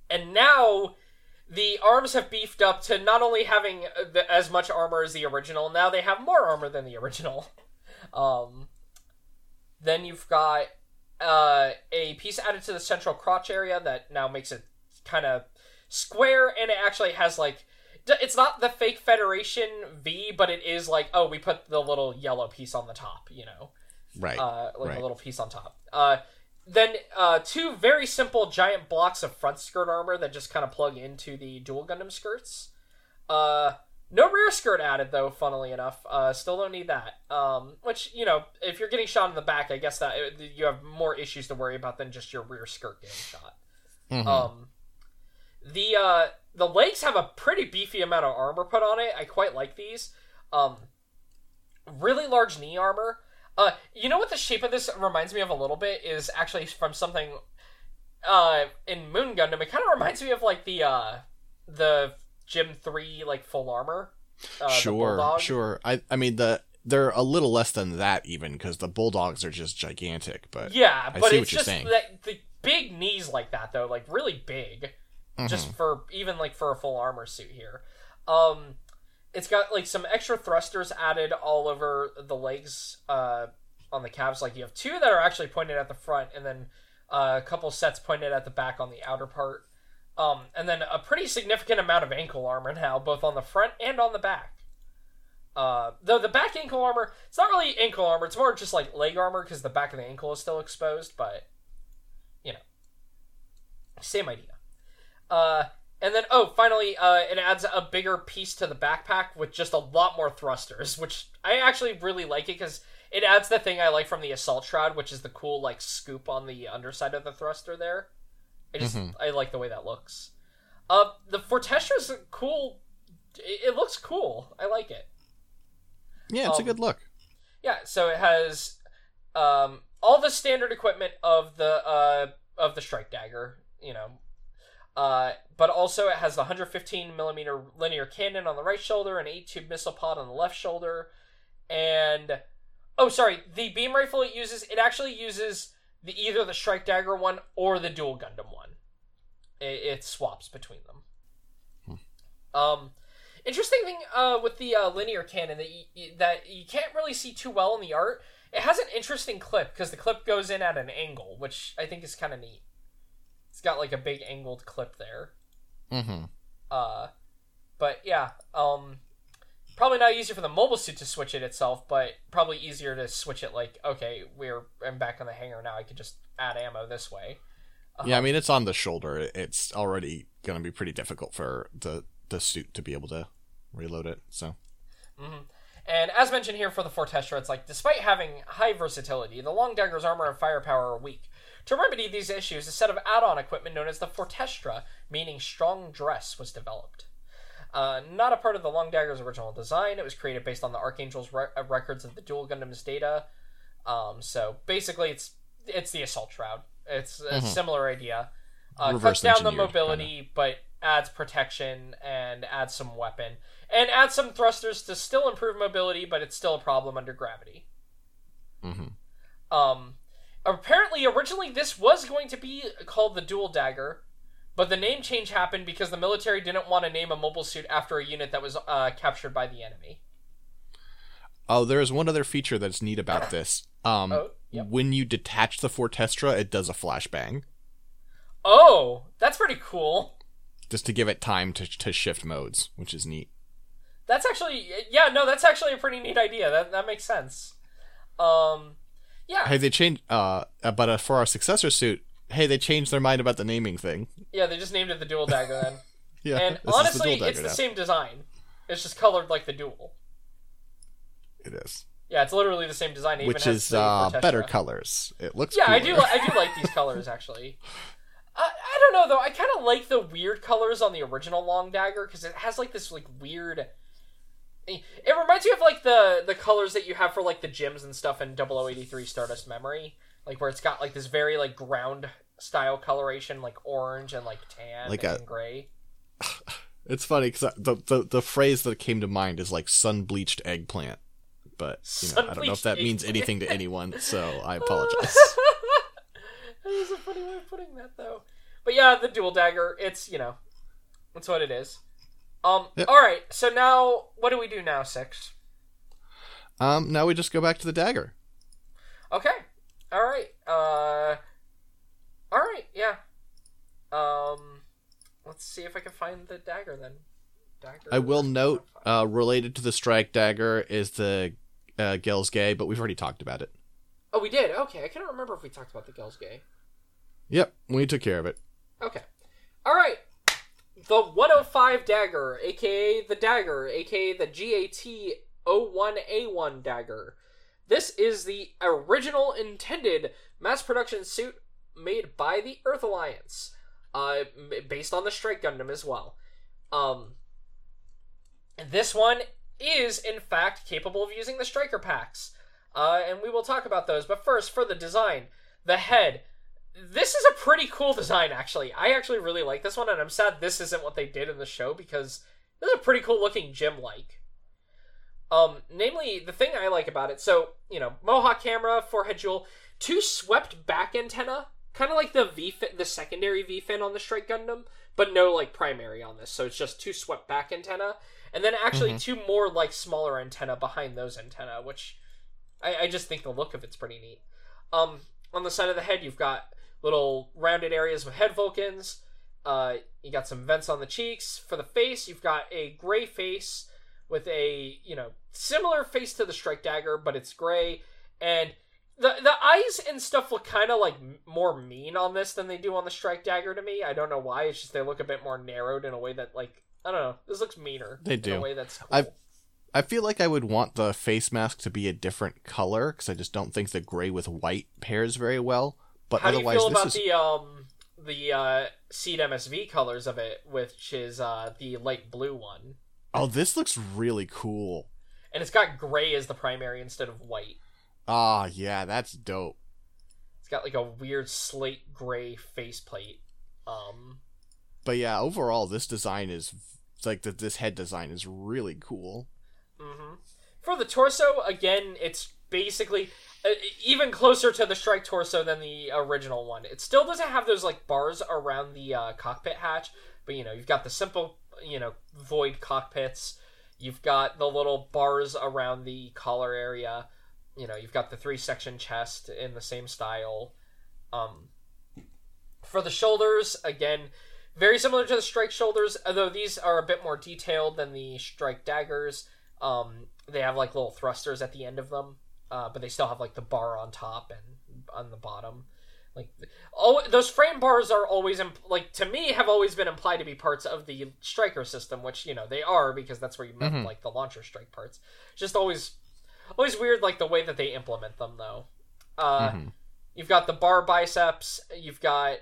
and now the arms have beefed up to not only having the, as much armor as the original, now they have more armor than the original. Um, then you've got uh, a piece added to the central crotch area that now makes it kind of square, and it actually has like it's not the fake Federation V, but it is like oh, we put the little yellow piece on the top, you know, Right. uh, like right. a little piece on top. Uh, then uh, two very simple giant blocks of front skirt armor that just kind of plug into the Duel Gundam skirts. Uh, no rear skirt added though. Funnily enough, uh, still don't need that. Um, which you know, if you're getting shot in the back, I guess that uh, you have more issues to worry about than just your rear skirt getting shot. Mhm. Um, the uh, the legs have a pretty beefy amount of armor put on it. I quite like these. Um, really large knee armor. Uh, you know what the shape of this reminds me of a little bit is actually from something uh in Moon Gundam. It kind of reminds me of like the uh the Gym Three like full armor. Uh, sure, sure. I I mean the they're a little less than that even because the bulldogs are just gigantic. But Yeah, I but it's just saying. that the big knees like that though, like really big. Mhm. just for even like for a full armor suit here. Um, it's got like some extra thrusters added all over the legs uh, on the calves. Like you have two that are actually pointed at the front, and then uh, a couple sets pointed at the back on the outer part. Um, and then a pretty significant amount of ankle armor now, both on the front and on the back. Uh, though the back ankle armor, it's not really ankle armor; it's more just like leg armor because the back of the ankle is still exposed. But you know, same idea. Uh, and then oh, finally, uh, it adds a bigger piece to the backpack with just a lot more thrusters, which I actually really like it because it adds the thing I like from the assault shroud, which is the cool like scoop on the underside of the thruster there. I just Mhm. I like the way that looks. Uh, the Fortestra's a cool. It, it looks cool. I like it. yeah, it's a um, good look. Yeah, so it has um, all the standard equipment of the uh, of the strike dagger, you know, uh, but also it has the 115 millimeter linear cannon on the right shoulder, an eight tube missile pod on the left shoulder, and oh, sorry, the beam rifle it uses it actually uses the either the strike dagger one or the Duel Gundam one. It, it swaps between them. Um, interesting thing uh, with the uh, linear cannon that you, that you can't really see too well in the art. It has an interesting clip because the clip goes in at an angle, which I think is kind of neat. It's got like a big angled clip there. Mm-hmm. Uh, but yeah, um, probably not easier for the mobile suit to switch it itself, but probably easier to switch it. Like, okay, we're I'm back on the hangar now. I could just add ammo this way. Yeah, I mean it's on the shoulder. It's already gonna be pretty difficult for the the suit to be able to reload it. So And as mentioned here for the Fortestra, it's like despite having high versatility, the Long Dagger's armor and firepower are weak. To remedy these issues, a set of add-on equipment known as the Fortestra, meaning strong dress, was developed. Uh, not a part of the Long Dagger's original design, it was created based on the Archangel's re- uh, records of the Duel Gundam's data. Um, so basically, it's it's the assault shroud. It's a similar idea. Uh, cuts down the mobility, but adds protection and adds some weapon and adds some thrusters to still improve mobility, but it's still a problem under gravity. Mhm. Um, apparently, originally this was going to be called the Duel Dagger, but the name change happened because the military didn't want to name a mobile suit after a unit that was uh, captured by the enemy. Oh, there's one other feature that's neat about this. Um, Oh, yep. when you detach the Fortestra, it does a flashbang Oh, that's pretty cool. just to give it time to to shift modes, which is neat. That's actually yeah, no, that's actually a pretty neat idea. That that makes sense. Um, yeah, Hey, they changed. Uh, uh, but uh, for our successor suit, hey, they changed their mind about the naming thing. yeah, they just named it the Duel Dagger then. Yeah, And honestly, it's the now. same design. It's just colored like the Duel. It is, Yeah, it's literally the same design. It which is uh, better colors. It looks. Yeah, I do. li- I do like these colors actually. I, I don't know though. I kind of like the weird colors on the original Long Dagger because it has like this like weird. It reminds me of like the the colors that you have for like the gyms and stuff in 0083 Stardust Memory, like where it's got like this very like ground style coloration, like orange and like tan Like and a- gray. It's funny because the, the the phrase that came to mind is like sun bleached eggplant, but you know, I don't know if that means anything to anyone, so I apologize. that is a funny way of putting that, though. But yeah, the Duel dagger. It's you know, that's what it is. Um. Yep. All right. So now, what do we do now? Six. Um, now we just go back to the dagger. Okay. All right. Uh. All right. Yeah. Um. Let's see if I can find the dagger then. Dagger. I will note, uh, related to the strike dagger is the uh, Gell's Gay, but we've already talked about it. Oh, we did. Okay, I cannot remember if we talked about the Gell's Gay. Yep, we took care of it. Okay. All right. The 105 dagger, aka the dagger, aka the GAT 01A1 dagger. This is the original intended mass production suit made by the Earth Alliance, uh, based on the Strike Gundam as well. Um, this one is, in fact, capable of using the Striker packs, uh, and we will talk about those. But first, for the design, the head. This is a pretty cool design, actually. I actually really like this one, and I'm sad this isn't what they did in the show because this is a pretty cool looking gym like. Um, namely, the thing I like about it, so, you know, Mohawk camera, forehead jewel, two swept back antenna, kind of like the V the secondary V fin on the Strike Gundam, but no like primary on this, so it's just two swept back antenna, and then actually Mhm. two more like smaller antenna behind those antenna, which I, I just think the look of it's pretty neat. Um, on the side of the head, you've got little rounded areas with head Vulcans. Uh, you got some vents on the cheeks. For the face, you've got a gray face with a you know similar face to the strike dagger, but it's gray, and the the eyes and stuff look kind of like more mean on this than they do on the strike dagger to me. I don't know why. It's just they look a bit more narrowed in a way that like I don't know. This looks meaner. They in do. a way that's cool. I've- I feel like I would want the face mask to be a different color because I just don't think the gray with white pairs very well. But How do you feel about is the um the uh seed MSV colors of it, which is uh the light blue one, oh, this looks really cool. and it's got gray as the primary instead of white. Ah, yeah, that's dope. It's got like a weird slate gray faceplate. Um, But yeah, overall, this design is like that. This head design is really cool. hmm For the torso, again, it's basically even closer to the strike torso than the original one. It still doesn't have those like bars around the uh, cockpit hatch, but you know you've got the simple you know void cockpits. You've got the little bars around the collar area. You know you've got the three section chest in the same style. Um, for the shoulders, again, very similar to the strike shoulders, although these are a bit more detailed than the strike daggers. Um, they have like little thrusters at the end of them, uh, but they still have like the bar on top and on the bottom. Like, oh, those frame bars are always imp- like to me have always been implied to be parts of the striker system, which you know they are because that's where you mount Mhm. like the launcher strike parts. Just always, always weird like the way that they implement them though. Uh, Mhm. You've got the bar biceps. You've got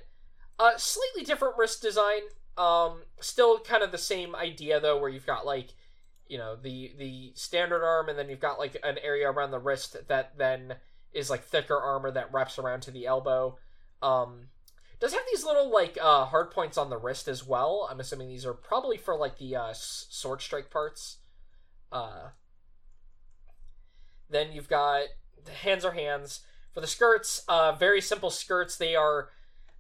a slightly different wrist design. Um, still kind of the same idea though, where you've got like, you know, the the standard arm, and then you've got like an area around the wrist that then is like thicker armor that wraps around to the elbow. Um, does have these little like uh, hard points on the wrist as well. I'm assuming these are probably for like the uh, sword strike parts. Uh, then you've got the hands are hands for the skirts. Uh, very simple skirts. They are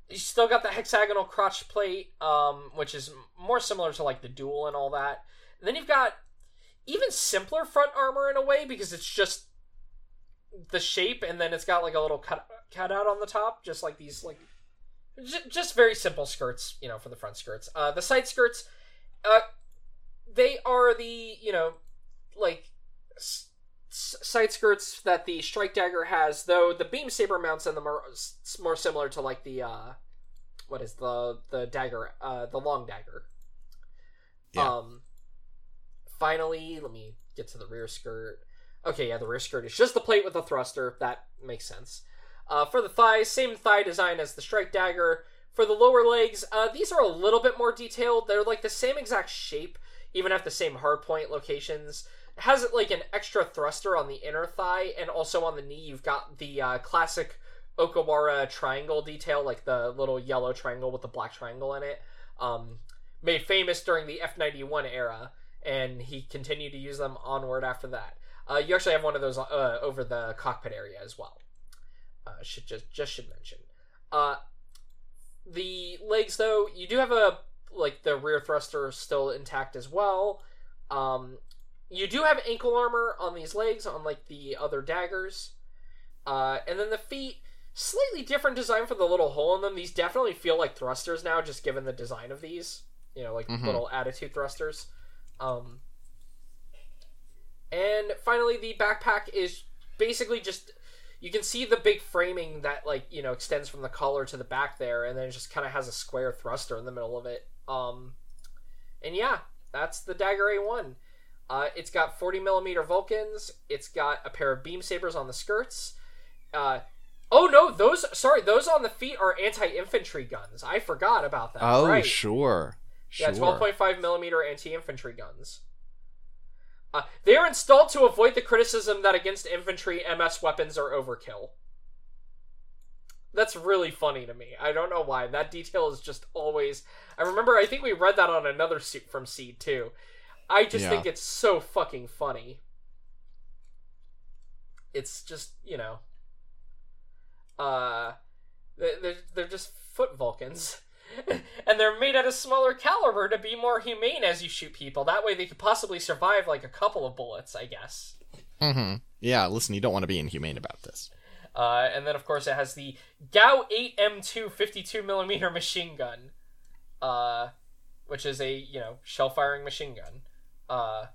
you still got the hexagonal crotch plate, um, which is more similar to like the Duel and all that. And then you've got even simpler front armor in a way because it's just the shape, and then it's got like a little cut cutout on the top, just like these like j- just very simple skirts, you know, for the front skirts. Uh, the side skirts, uh, they are the you know like s- side skirts that the strike dagger has, though the beam saber mounts in them are s- more similar to like the uh, what is the the dagger, uh, the long dagger. Yeah. Um. Finally, let me get to the rear skirt. Okay, yeah, the rear skirt is just the plate with a thruster. That makes sense. Uh, for the thighs, same thigh design as the strike dagger. For the lower legs, uh, these are a little bit more detailed. They're like the same exact shape, even at the same hardpoint locations. It has like an extra thruster on the inner thigh, and also on the knee, you've got the uh, classic Okawara triangle detail, like the little yellow triangle with the black triangle in it. Um, made famous during the F91 era, and he continued to use them onward after that. Uh, you actually have one of those uh, over the cockpit area as well. Uh, should just just should mention. Uh, the legs, though, you do have a like the rear thruster still intact as well. Um, you do have ankle armor on these legs, unlike the other daggers. Uh, and then the feet, slightly different design for the little hole in them. These definitely feel like thrusters now, just given the design of these. You know, like Mhm. little attitude thrusters. Um, and finally, the backpack is basically just you can see the big framing that like you know extends from the collar to the back there, and then it just kind of has a square thruster in the middle of it. Um, and yeah, that's the Dagger A1. Uh, it's got 40 millimeter Vulcans. It's got a pair of beam sabers on the skirts. Uh, oh no, those sorry, those on the feet are anti-infantry guns. I forgot about that. Oh, right. sure. Sure. Yeah, 12.5 millimeter anti-infantry guns. Uh, they are installed to avoid the criticism that against infantry, MS weapons are overkill. That's really funny to me. I don't know why. That detail is just always. I remember. I think we read that on another suit from Seed too. I just Yeah. think it's so fucking funny. It's just you know. Uh, they- they're they're just foot Vulcans. and they're made at a smaller caliber to be more humane as you shoot people. That way they could possibly survive like a couple of bullets, I guess. Mm-hmm. Yeah, listen, you don't want to be inhumane about this. Uh, and then, of course, it has the GAU 8M2 52mm machine gun, uh, which is a, you know, shell firing machine gun. Uh,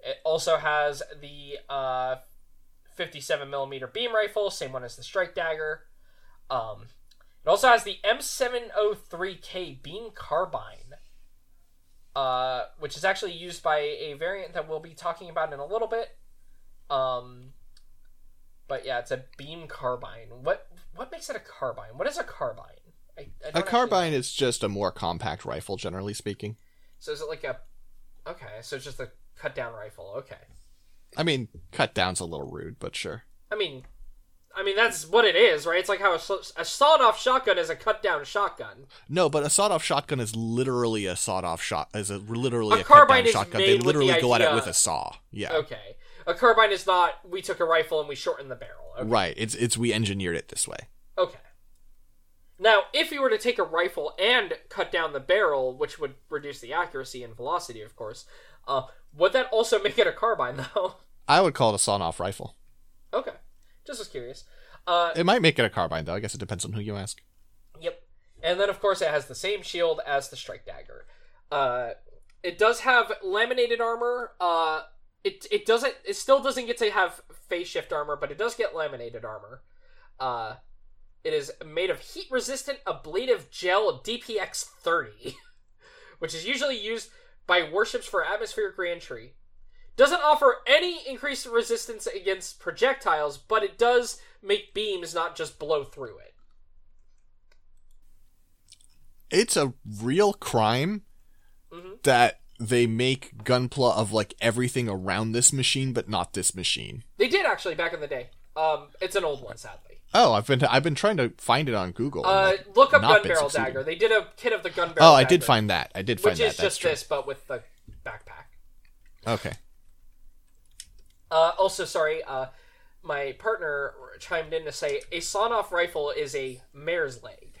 it also has the uh, 57mm beam rifle, same one as the strike dagger. Um, it also has the M703K beam carbine, uh, which is actually used by a variant that we'll be talking about in a little bit. Um, but yeah, it's a beam carbine. What what makes it a carbine? What is a carbine? I, I don't A carbine is just a more compact rifle, generally speaking. So is it like a? Okay, so it's just a cut down rifle. Okay. I mean, cut down's a little rude, but sure. I mean, I mean that's what it is, right? It's like how a, a sawed off shotgun is a cut down shotgun. No, but a sawed-off shotgun is literally a sawed-off shot. Is a literally A a, carbine cut-down is shotgun. made They with the literally go at it with a saw. Yeah, Okay. A carbine is not. We took a rifle and we shortened the barrel. Okay. right. It's it's we engineered it this way. Okay. Now, if you were to take a rifle and cut down the barrel, which would reduce the accuracy and velocity, of course, uh, would that also make it a carbine, though? I would call it a sawn-off rifle. okay. Just was curious. Uh, It might make it a carbine, though. I guess it depends on who you ask. Yep. And then, of course, it has the same shield as the Strike Dagger. Uh, it does have laminated armor. Uh, it it doesn't. It still doesn't get to have phase shift armor, but it does get laminated armor. Uh, it is made of heat resistant ablative gel DPX thirty, which is usually used by warships for atmospheric reentry. Doesn't offer any increased resistance against projectiles, but it does make beams not just blow through it. It's a real crime Mhm. that they make gunpla of like everything around this machine, but not this machine. They did actually back in the day. Um, it's an old one, sadly. Oh, I've been I've been trying to find it on Google. Uh, look up gun barrel succeeding. dagger. They did a kit of the gun barrel. Oh, I did dagger, find that. I did find that. which is That's just true. this, but with the backpack. Okay. Uh, also, sorry, uh, my partner chimed in to say a sawn-off rifle is a mare's leg.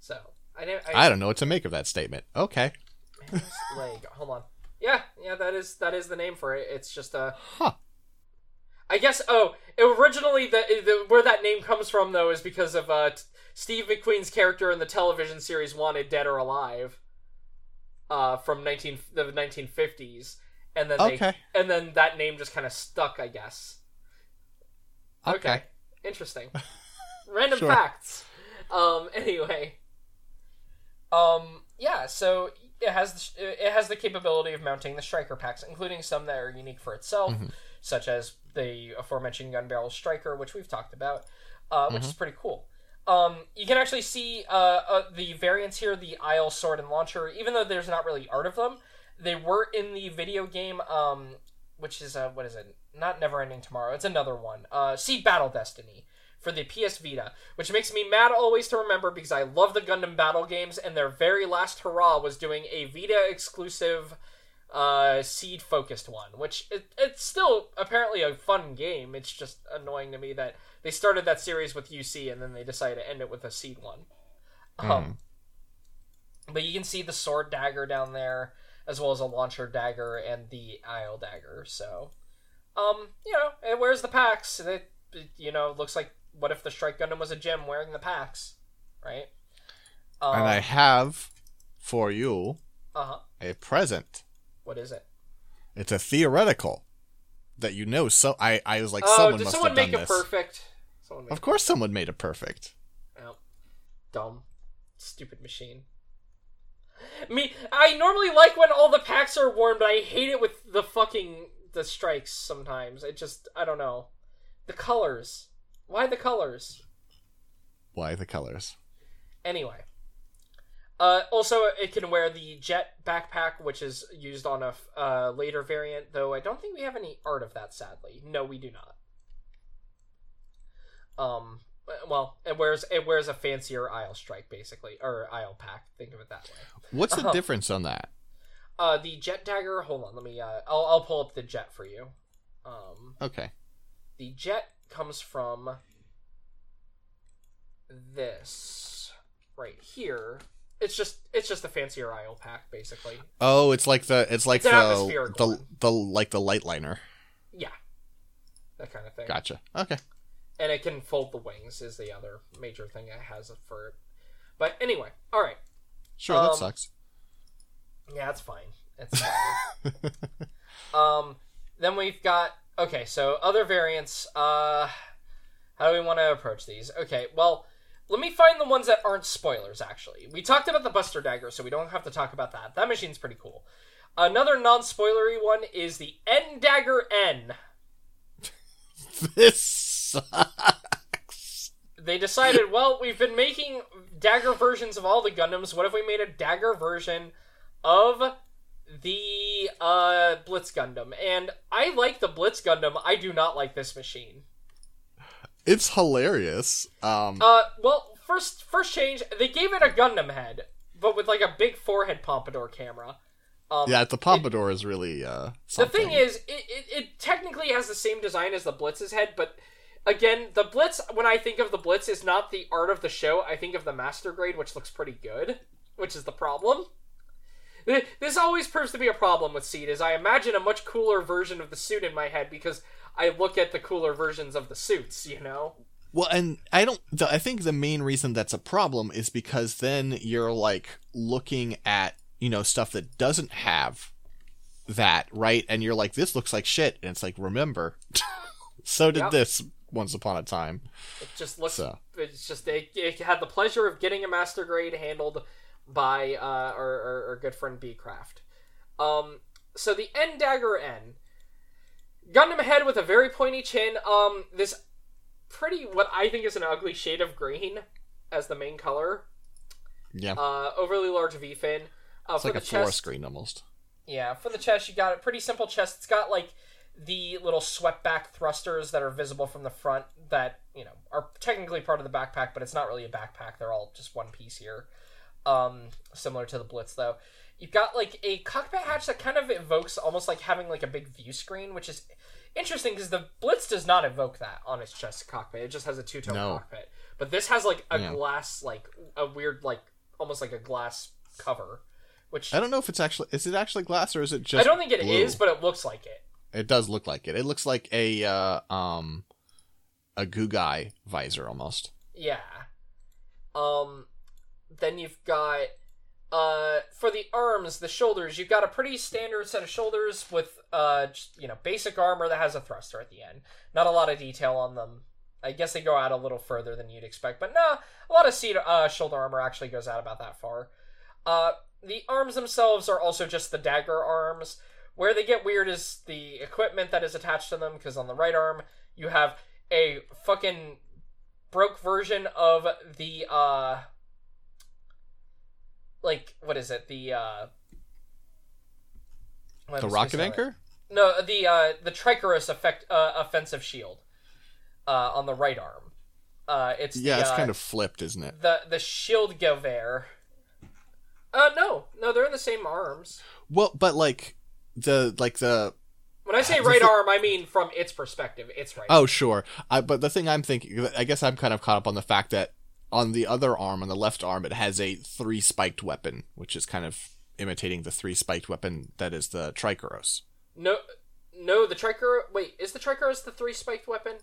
so I didn't. I don't know what to make of that statement. Okay. Mare's leg. Hold on. Yeah, yeah, that is that is the name for it. It's just a. Huh. I guess. Oh, originally the, the where that name comes from though is because of uh, t- Steve McQueen's character in the television series Wanted Dead or Alive, uh, from nineteen the nineteen fifties, and then they and then that name just kind of stuck. I guess. Okay. Interesting. Random Sure. facts. Um. Anyway. Um. Yeah. So it has the, it has the capability of mounting the striker packs, including some that are unique for itself, Mm-hmm. such as the aforementioned gun barrel striker, which we've talked about, uh, which is Mm-hmm. pretty cool. Um, you can actually see uh, uh, the variants here: the Aile sword and launcher. Even though there's not really art of them, they were in the video game. Um, which is uh, what is it? Not Neverending Tomorrow. It's another one. Uh, Seed Battle Destiny for the PS Vita, which makes me mad always to remember because I love the Gundam Battle games, and their very last hurrah was doing a Vita exclusive uh, seed focused one, which it, it's still apparently a fun game. It's just annoying to me that they started that series with UC and then they decided to end it with a seed one. Um, but you can see the sword dagger down there, as well as a launcher dagger and the Aile dagger. So, um, you know, it wears the packs. It, it, you know, looks like what if the Strike Gundam was a gem wearing the packs, right? Um, and I have for you uh huh. a present. What is it? It's a theoretical that you know. So I, I was like, oh, someone did must someone have make done it this. perfect? Of course, someone made it perfect. Oh, dumb, stupid machine. Me, I normally like when all the packs are worn, but I hate it with the fucking the strikes. Sometimes it just I don't know, the colors. Why the colors? Why the colors? Anyway. Uh, also, it can wear the jet backpack, which is used on a uh, later variant. Though I don't think we have any art of that. Sadly, no, we do not. Um, well, it wears it wears a fancier Aile strike, basically, or Aile pack. Think of it that way. What's the Uh-huh. difference on that? Uh, the jet dagger. Hold on, let me. Uh, I'll I'll pull up the jet for you. Um, Okay. the jet comes from this right here. It's just it's just a fancier Aile pack, basically. Oh, it's like the it's like It's an the the, the like the light liner. Yeah, that kind of thing. Gotcha. Okay. And it can fold the wings is the other major thing it has for it. But anyway, all right. Sure, that Um, sucks. Yeah, it's fine. It's fine. um, then we've got okay. So other variants. Uh, how do we want to approach these? Okay, well, let me find the ones that aren't spoilers. Actually, we talked about the Buster Dagger, so we don't have to talk about that. That machine's pretty cool. Another non-spoilery one is the N Dagger N. this sucks. They decided, well, we've been making dagger versions of all the Gundams. What if we made a dagger version of the uh, Blitz Gundam? And I like the Blitz Gundam. I do not like this machine. It's hilarious. Um, Uh, well, first first change, they gave it a Gundam head, but with like a big forehead pompadour camera. Um, yeah, the pompadour is really uh. The thing is, it, it, it technically has the same design as the Blitz's head, but again, the Blitz, when I think of the Blitz, is not the art of the show. I think of the Master Grade, which looks pretty good, which is the problem. This always proves to be a problem with Seed, is I imagine a much cooler version of the suit in my head because I look at the cooler versions of the suits, you know? Well, and I don't. I think the main reason that's a problem is because then you're like looking at you know stuff that doesn't have that right, and you're like, this looks like shit, and it's like, remember, so did Yep. this once upon a time. It just looks. So. It's just it, it had the pleasure of getting a master grade handled by uh, our, our, our good friend B Craft. Um, so the N dagger N, Gundam head with a very pointy chin. Um, this pretty what I think is an ugly shade of green as the main color. Yeah, Uh, overly large V fin. Uh, it's like a chest, screen almost. yeah, for the chest, you got a pretty simple chest. It's got like the little swept back thrusters that are visible from the front that, you know, are technically part of the backpack, but it's not really a backpack. They're all just one piece here. Um, similar to the Blitz, though. You've got like a cockpit hatch that kind of evokes almost like having like a big view screen, which is interesting because the Blitz does not evoke that on its chest cockpit. It just has a two tone No. cockpit. But this has like a Yeah. glass, like a weird, like almost like a glass cover, which I don't know if it's actually is it actually glass or is it just? I don't think it is, blue? but it looks like it. It does look like it. It looks like a uh, um a Gugai visor almost. Yeah. Um then you've got uh for the arms, the shoulders, you've got a pretty standard set of shoulders with uh just, you know, basic armor that has a thruster at the end. Not a lot of detail on them. I guess they go out a little further than you'd expect, but nah, a lot of Seed, uh, shoulder armor actually goes out about that far. Uh, the arms themselves are also just the dagger arms. Where they get weird is the equipment that is attached to them, because on the right arm, you have a fucking broke version of the, uh, like, what is it? The, uh, The rocket it? anchor? No, the uh, the Trikeros effect uh, offensive shield uh, on the right arm. Uh, it's Yeah, the, it's uh, kind of flipped, isn't it? the the shield Gewehr. Uh, no, no, they're in the same arms. Well, but like the like the When I say right arm, I mean from its perspective. It's right. Oh, sure. I, but the thing I'm thinking, I guess I'm kind of caught up on the fact that on the other arm, on the left arm, it has a three spiked weapon, which is kind of imitating the three spiked weapon that is the Trikeros. No, no. The Triker. Wait, is the Trikeros the three spiked weapon?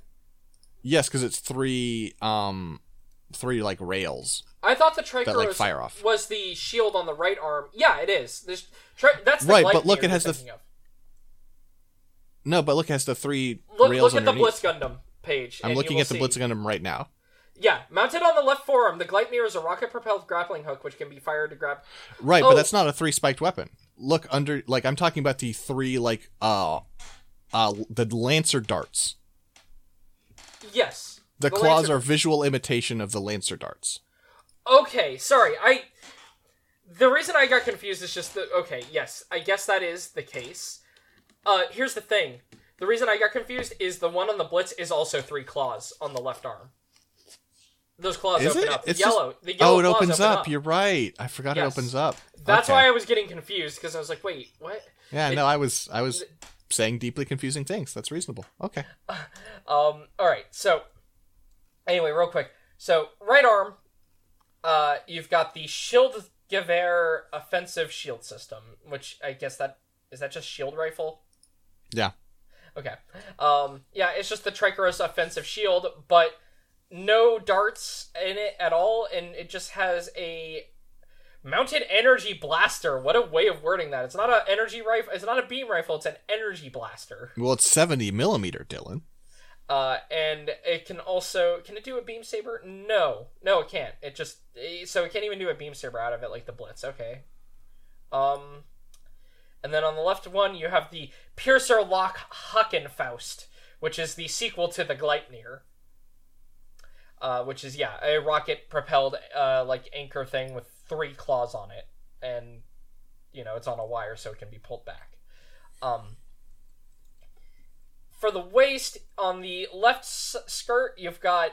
Yes, because it's three, um, three like rails. I thought the Trikeros like, fire off. was the shield on the right arm. Yeah, it is. There's, tri- that's the Right, but look, it has the- of. No, but look, it has the three Look, rails look at the underneath. Blitz Gundam page. I'm looking at the see. Blitz Gundam right now. Yeah, mounted on the left forearm, the Gleipnir is a rocket-propelled grappling hook which can be fired to grab. Right, Oh. but that's not a three spiked weapon. Look under, like I'm talking about the three like uh, uh, the Lancer darts. Yes. The, claws Lancer- are visual imitation of the Lancer darts. Okay, sorry. I the reason I got confused is just that okay, yes, I guess that is the case. Uh here's the thing. The reason I got confused is the one on the Blitz is also three claws on the left arm. Those claws Is open it? up. It's yellow. the yellow oh, it opens open up. You're right. I forgot Yes. it opens up. That's Okay. why I was getting confused because I was like, wait, what? Yeah, it- no, I was I was saying deeply confusing things. That's reasonable. Okay. Um, alright, so anyway, real quick. So right arm, uh, you've got the Shield Gewehr offensive shield system, which I guess that is that just shield rifle? Yeah. Okay. Um, yeah, it's just the Trikeros offensive shield, but no darts in it at all, and it just has a mounted energy blaster. What a way of wording that. It's not an energy rifle. It's not a beam rifle. It's an energy blaster. Well, it's 70 millimeter, Dylan. Uh, and it can also can it do a beam saber? No, no, it can't. It just eh, so it can't even do a beam saber out of it like the Blitz. Okay. Um, and then on the left one you have the Piercer Lock Hakenfaust, which is the sequel to the Gleipnir. Uh, which is yeah a rocket propelled uh like anchor thing with three claws on it, and you know it's on a wire so it can be pulled back. Um, for the waist on the left s- skirt you've got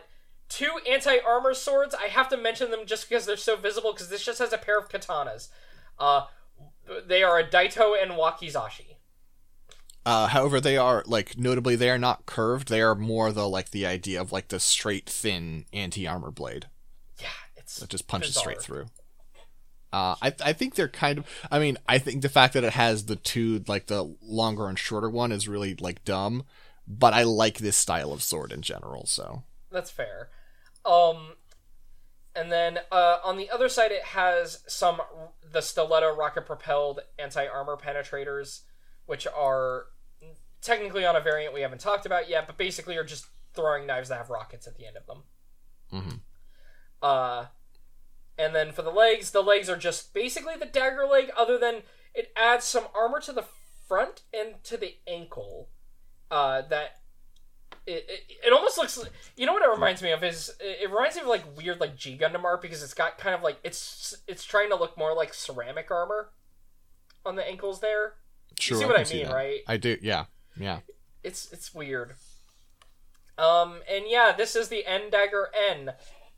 two anti-armor swords i have to mention them just because they're so visible because this just has a pair of katanas uh they are a daito and wakizashi Uh, however, they are like notably they are not curved. They are more the like the idea of like the straight thin anti armor blade yeah it's that just punches bizarre. straight through. Uh, I I think they're kind of. I mean, I think the fact that it has the two like the longer and shorter one is really like dumb, but I like this style of sword in general. So that's fair um and then uh, on the other side it has some the stiletto rocket propelled anti-armor penetrators which are technically on a variant we haven't talked about yet but basically are just throwing knives that have rockets at the end of them Mm-hmm. uh and then for the legs the legs are just basically the dagger leg other than it adds some armor to the front and to the ankle uh that it, it, it almost looks you know what it reminds me of is it, it reminds me of like weird like G Gundam art because it's got kind of like it's it's trying to look more like ceramic armor on the ankles there. sure, see what can I mean, right? I do. Yeah, yeah. It's it's weird. Um and yeah, this is the N dagger N.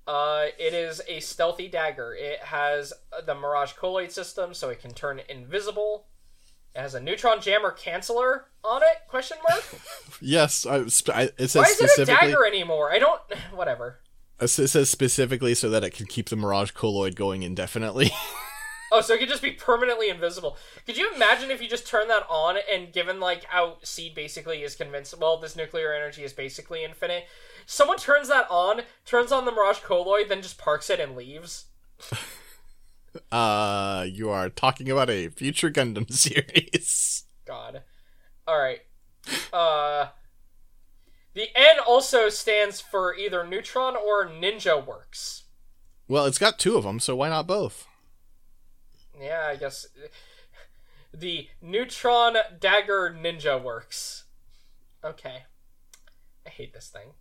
Uh, it is a stealthy dagger. It has the Mirage Colloid system, so it can turn invisible. It has a neutron jammer canceller on it? Question mark. Yes, I, I, it says Why is it a specifically. dagger anymore? I don't. Whatever. It says specifically so that it can keep the Mirage Colloid going indefinitely. Oh, so it could just be permanently invisible. Could you imagine if you just turn that on and given like how Seed basically is convinced, well, this nuclear energy is basically infinite. Someone turns that on, turns on the Mirage Colloid, then just parks it and leaves. uh, you are talking about a future Gundam series. God. Alright. Uh The N also stands for either Neutron or Ninja Works. Well, it's got two of them, so why not both? Yeah, I guess the Neutron Dagger Ninja Works. Okay. I hate this thing.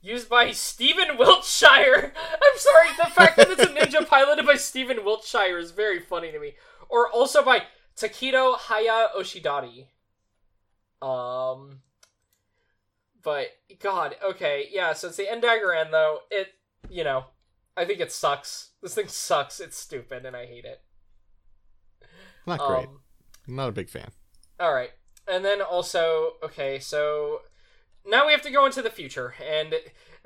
Used by Stephen Wiltshire. I'm sorry, the fact that it's a ninja piloted by Stephen Wiltshire is very funny to me. Or also by Takedo Haya Oshidari. Um but god, okay, yeah, so it's the N Dagger N though. It you know, I think it sucks. This thing sucks. It's stupid and I hate it. Not great. Um, Not a big fan. all right, and then also okay, so now we have to go into the future, and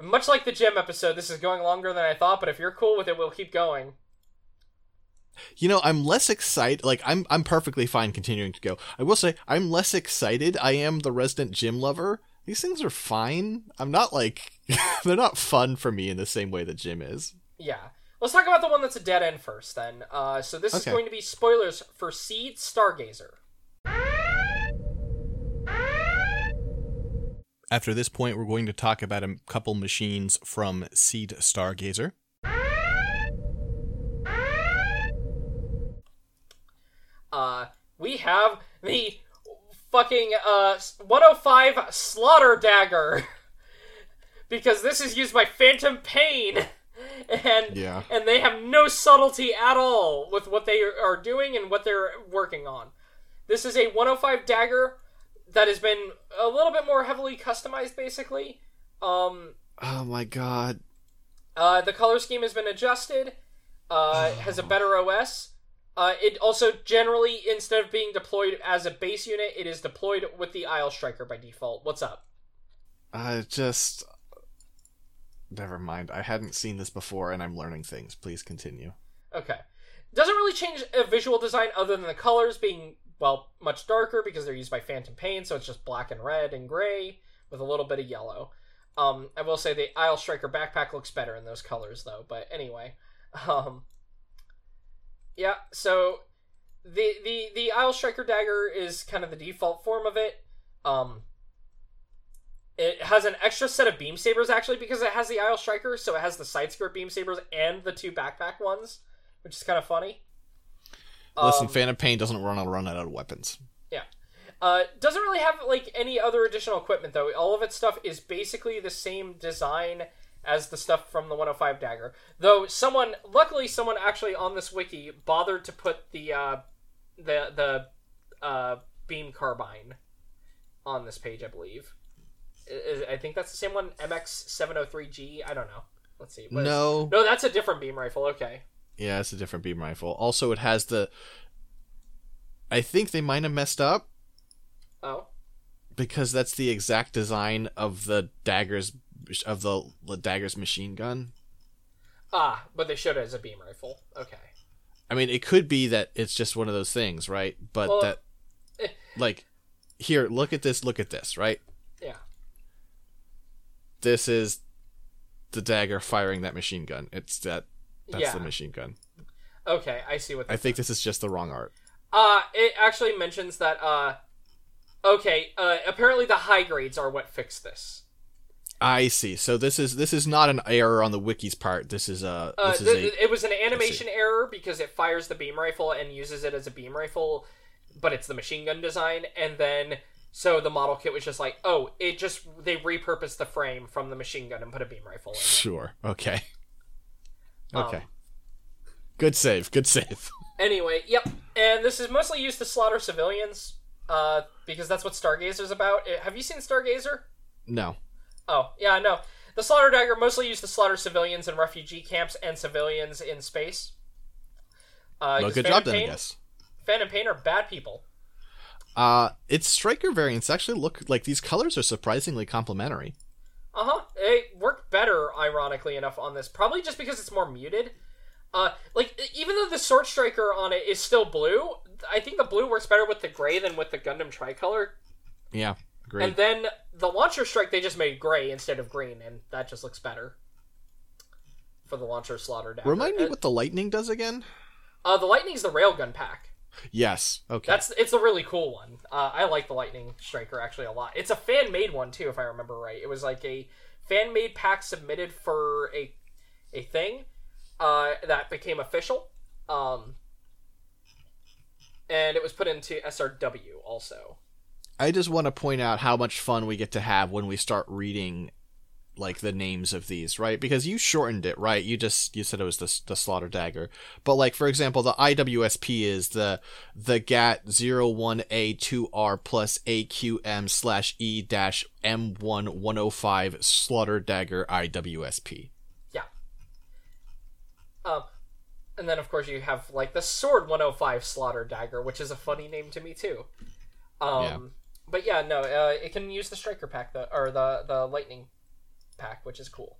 much like the gym episode, this is going longer than I thought. But if you're cool with it, we'll keep going. You know, I'm less excited. Like, I'm I'm perfectly fine continuing to go. I will say, I'm less excited. I am the resident gym lover. These things are fine. I'm not like they're not fun for me in the same way that gym is. Yeah. Let's talk about the one that's a dead end first, then. Uh, so this is going to be spoilers for Seed Stargazer. After this point, we're going to talk about a couple machines from Seed Stargazer. Uh, we have the fucking uh 105 Slaughter Dagger. because this is used by Phantom Pain. And Yeah. and they have no subtlety at all with what they are doing and what they're working on. This is a 105 dagger that has been a little bit more heavily customized basically. Um Oh my god. Uh, the color scheme has been adjusted. Uh, it has a better OS. Uh, it also generally, instead of being deployed as a base unit, it is deployed with the Aile Striker by default. What's up? I just. Never mind. I hadn't seen this before, and I'm learning things. Please continue. Okay. Doesn't really change a visual design other than the colors being, well, much darker because they're used by Phantom Pain, so it's just black and red and gray with a little bit of yellow. Um, I will say the Aile Striker backpack looks better in those colors, though, but anyway. Um, yeah, so the, the, the Aile Striker dagger is kind of the default form of it. Um, it has an extra set of beam sabers actually because it has the Aile Striker, so it has the side skirt beam sabers and the two backpack ones, which is kind of funny. Listen, Um, Phantom Pain doesn't run run out of weapons. yeah. Uh, doesn't really have like any other additional equipment though. All of its stuff is basically the same design as the stuff from the 105 dagger. Though someone, luckily, someone actually on this wiki bothered to put the uh, the the uh, beam carbine on this page. I believe. I- think that's the same one. MX703G. I don't know. Let's see. What is- No. no, that's a different beam rifle. Okay. Yeah, it's a different beam rifle. Also, it has the. I think they might have messed up Oh. because that's the exact design of the daggers of the, the daggers machine gun. Ah, but they showed it as a beam rifle. Okay. I mean, it could be that it's just one of those things, right? But Well, that, eh. like, here, look at this. Look at this, right? Yeah. This is the dagger firing that machine gun. It's that. That's Yeah. the machine gun. Okay, I see what. I think this is just the wrong art. Uh, it actually mentions that. Uh, okay. Uh, apparently the high grades are what fixed this. I see. So this is this is not an error on the wiki's part. This is a Uh, this is th- a it was an animation error because it fires the beam rifle and uses it as a beam rifle, but it's the machine gun design, and then so the model kit was just like, oh, it just they repurposed the frame from the machine gun and put a beam rifle in. sure. Okay. Um, Okay. good save. Good save. Anyway, yep. And this is mostly used to slaughter civilians, uh, because that's what Stargazer's about. Uh, Have you seen Stargazer? No. Oh, yeah, I know. The Slaughter Dagger mostly used to slaughter civilians in refugee camps and civilians in space. Uh, good Phantom job then, I Pain- guess. Phantom Pain are bad people. Uh, its striker variants actually look like these colors are surprisingly complementary. Uh huh. It worked better, ironically enough, on this. Probably just because it's more muted. Uh, like even though the Sword Striker on it is still blue, I think the blue works better with the gray than with the Gundam tricolor. Yeah, great. And then the Launcher Strike they just made gray instead of green, and that just looks better for the Launcher Slaughter Dagger. Remind me what the lightning does again? Uh, the Lightning's the Railgun pack. Yes. Okay. That's it's a really cool one. Uh, I like the Lightning Striker actually a lot. It's a fan made one too, if I remember right. It was like a fan made pack submitted for a a thing uh, that became official, um, and it was put into SRW also. I just want to point out how much fun we get to have when we start reading like the names of these, right? Because you shortened it, right? You just you said it was the the slaughter dagger. But like for example, the IWSP is the the GAT 01A2R plus AQM slash E dash M1105 slaughter dagger IWSP. Yeah. Um, and then of course you have like the Sword 105 Slaughter Dagger, which is a funny name to me too. Um, Yeah. But yeah, no, uh, it can use the Striker pack, the, or the the Lightning pack, which is cool.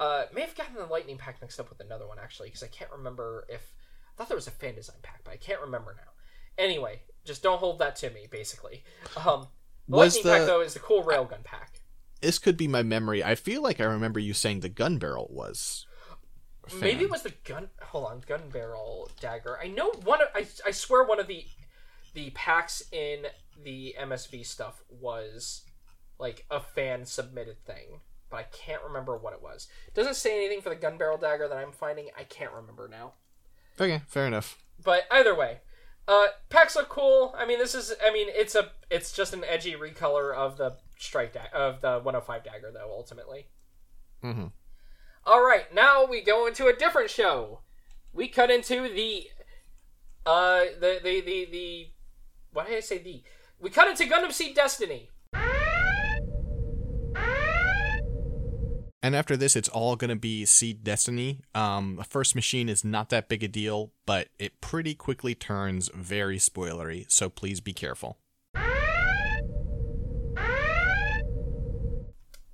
Uh, may have gotten the Lightning pack mixed up with another one actually, because I can't remember if I thought there was a fan design pack, but I can't remember now. Anyway, just don't hold that to me. Basically, um, the Was Lightning pack though is the cool railgun pack. This could be my memory. I feel like I remember you saying the gun barrel was. Maybe it was the gun. Hold on, gun barrel dagger. I know one. Of, I I swear one of the the packs in the MSV stuff was like a fan submitted thing, but I can't remember what it was. It doesn't say anything for the gun barrel dagger that I'm finding. I can't remember now. Okay, fair enough. But either way, uh, packs look cool. I mean, this is. I mean, it's a. It's just an edgy recolor of the strike da- of the 105 dagger, though. Ultimately. hmm All right, now we go into a different show. We cut into the uh the the the, the what did I say the we cut into Gundam Seed Destiny. And after this, it's all going to be Seed Destiny. Um, the first machine is not that big a deal, but it pretty quickly turns very spoilery, so please be careful.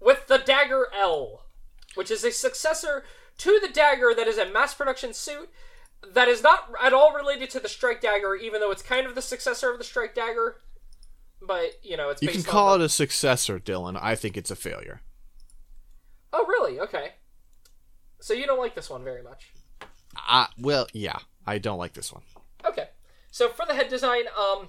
with the Dagger L, which is a successor to the Dagger that is a mass production suit that is not at all related to the Strike Dagger, even though it's kind of the successor of the Strike Dagger. But you know, it's You can call it a successor, Dylan. I think it's a failure. Oh, really? Okay. So you don't like this one very much. Uh, well, yeah, I don't like this one. Okay. So for the head design, um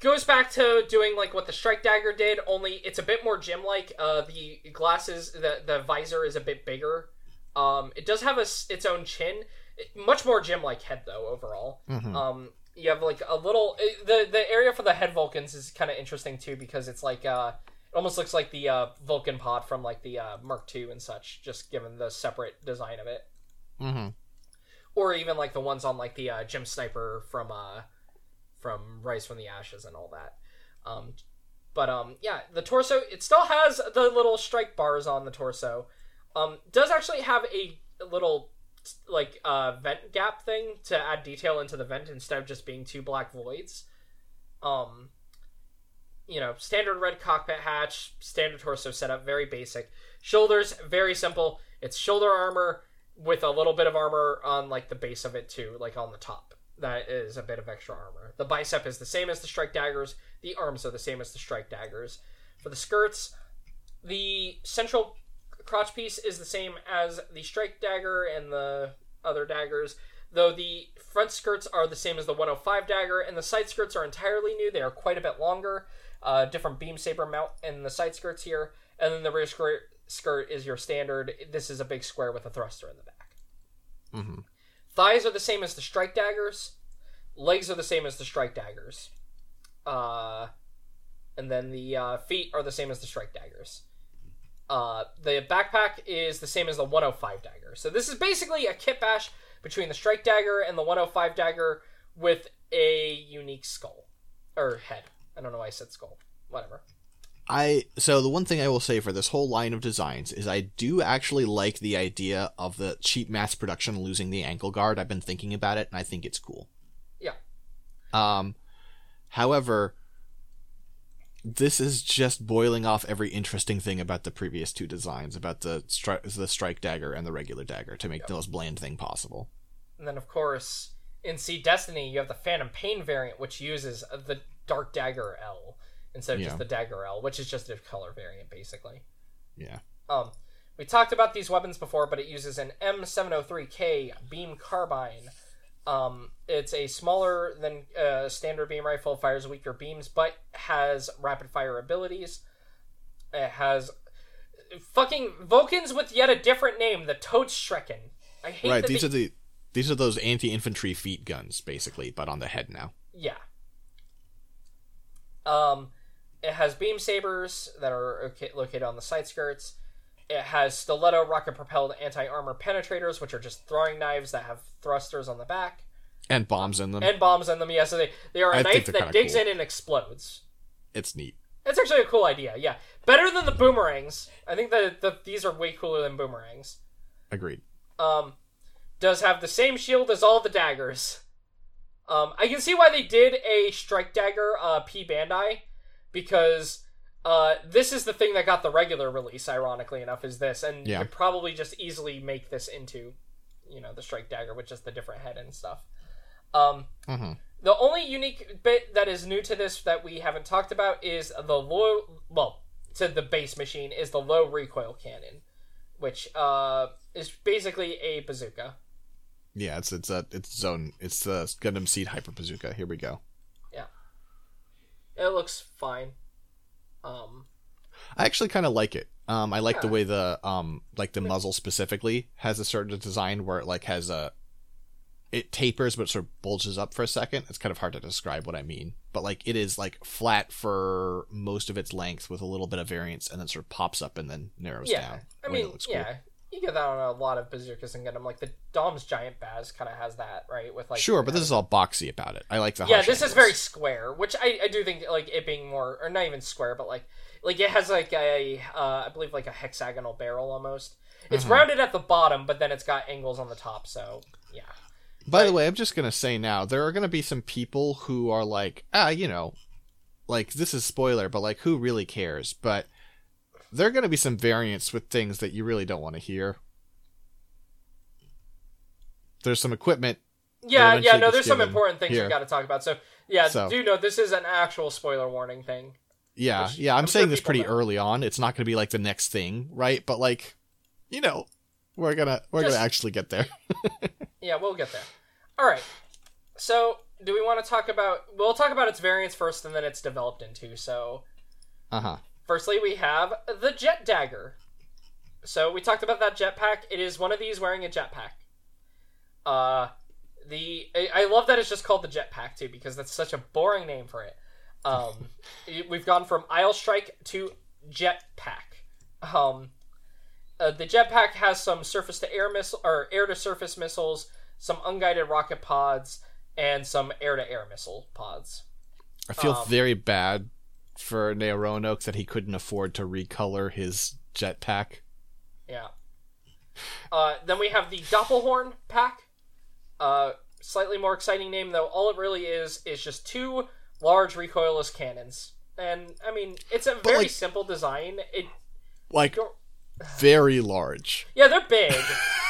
goes back to doing like what the strike dagger did, only it's a bit more GM like. Uh the glasses the the visor is a bit bigger. Um it does have a, its own chin. Much more GM like head though overall. Mhm. Um you have like a little the the area for the head Vulcans is kind of interesting too because it's like uh almost looks like the uh Vulcan pod from like the uh Mark II and such just given the separate design of it Mm-hmm. or even like the ones on like the uh, GM sniper from uh from Rise from the Ashes and all that. Um, but um, yeah, the torso it still has the little strike bars on the torso. Um, does actually have a little like uh vent gap thing to add detail into the vent instead of just being two black voids. Um, you know, standard red cockpit hatch, standard torso setup, very basic. Shoulders, very simple. It's shoulder armor with a little bit of armor on like the base of it too, like on the top. That is a bit of extra armor. The bicep is the same as the strike daggers. The arms are the same as the strike daggers. For the skirts, the central crotch piece is the same as the strike dagger and the other daggers, though the front skirts are the same as the 105 dagger, and the side skirts are entirely new. They are quite a bit longer. Uh, different beam saber mount in the side skirts here, and then the rear skirt skirt is your standard. This is a big square with a thruster in the back. Mm-hmm. Thighs are the same as the strike daggers. Legs are the same as the strike daggers. Uh, and then the uh, feet are the same as the strike daggers. Uh, the backpack is the same as the 105 dagger. So this is basically a kit bash between the strike dagger and the 105 dagger with a unique skull or head. I don't know why I said skull. Whatever. I so the one thing I will say for this whole line of designs is I do actually like the idea of the cheap mass production losing the ankle guard. I've been thinking about it and I think it's cool. Yeah. Um however this is just boiling off every interesting thing about the previous two designs about the stri- the strike dagger and the regular dagger to make the most bland thing possible. And then, of course, in Seed Destiny, you have the Phantom Pain variant, which uses the Dark Dagger L instead of Yeah. just the Dagger L, which is just a color variant, basically. Yeah. Um, we talked about these weapons before, but it uses an M703K beam carbine. Um, it's a smaller than uh, standard beam rifle, fires weaker beams, but has rapid fire abilities. It has fucking Vulcans with yet a different name, the Todesschrecken. I hate Right, that these they- are the these are those anti-infantry feet guns basically, but on the head now. Yeah. Um, it has beam sabers that are located on the side skirts. It has stiletto rocket propelled anti armor penetrators, which are just throwing knives that have thrusters on the back And bombs in them. and bombs in them. Yeah, so they, they are a I knife that digs cool. in and explodes. it's neat. It's actually a cool idea. Yeah, better than the boomerangs. I think that the, these are way cooler than boomerangs. Agreed. Um, does have the same shield as all the daggers. Um, I can see why they did a strike dagger uh, P Bandai because uh, this is the thing that got the regular release. Ironically enough, is this, and Yeah. you could probably just easily make this into, you know, the strike dagger with just the different head and stuff. Um, hmm the only unique bit that is new to this that we haven't talked about is the low, well, to the base machine is the low recoil cannon, which uh, is basically a bazooka. Yeah, it's it's a it's zone. It's the Gundam Seed Hyper Bazooka. Here we go. Yeah, it looks fine. Um, I actually kind of like it. Um, I like the way the um like the muzzle specifically has a certain design where it like has a it tapers but sort of bulges up for a second. It's kind of hard to describe what I mean, but like it is like flat for most of its length with a little bit of variance, and then sort of pops up and then narrows yeah, down. I mean, it looks cool. yeah, you get that on a lot of bazookas and Gundam. Like the Dom's giant Baz kind of has that, right? With like sure, but this is all boxy about it. I like the yeah, this is very square, which I, I do think like it being more or not even square, but like like it has like a uh, I believe like a hexagonal barrel almost. It's Mhm. rounded at the bottom, but then it's got angles on the top. So yeah, By the way, I'm just gonna say now there are gonna be some people who are like, ah, you know, like this is spoiler, but like who really cares? But there are gonna be some variants with things that you really don't want to hear. There's some equipment. yeah, yeah. No, there's some important things here. we got to talk about. So yeah, So- do know this is an actual spoiler warning thing. Yeah, Which yeah. I'm, I'm sure saying this pretty know. early on. It's not gonna be like the next thing, right? But like, you know, we're gonna we're Just- gonna actually get there. Yeah, we'll get there. All right. So, do we want to talk about? We'll talk about its variants first, and then it's developed into. So, Uh huh. Firstly, we have the Jet Dagger. So we talked about that jetpack. It is one of these wearing a jetpack. Uh, the I I love that it's just called the jetpack too because that's such a boring name for it. Um, we've gone from Aile Strike to jetpack. Um, uh, the jetpack has some surface to air missile or air to surface missiles, some unguided rocket pods, and some air to air missile pods. I feel Um, very bad for Neo Roanoke that he couldn't afford to recolor his jetpack. Yeah. Uh, then we have the Doppelhorn pack. Uh, slightly more exciting name though. All it really is is just two large recoilless cannons, and I mean it's a very like- simple design. It Like very large. yeah, they're big.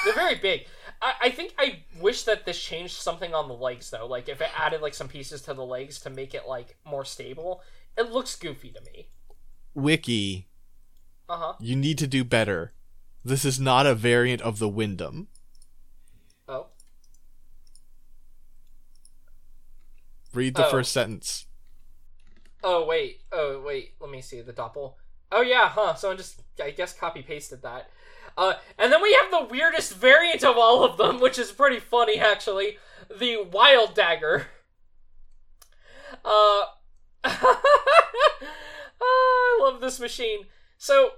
they're very big. I, I think I wish that this changed something on the legs though. Like if it added like some pieces to the legs to make it like more stable. It looks goofy to me. Wiki, Uh huh. you need to do better. This is not a variant of the Windam. Oh. Read the Oh. first sentence. Oh wait. Oh wait. Let me see the doppel. Oh yeah, huh? Someone just I guess copy pasted that. Uh, and then we have the weirdest variant of all of them, which is pretty funny actually. The wild dagger. Uh, oh, I love this machine. So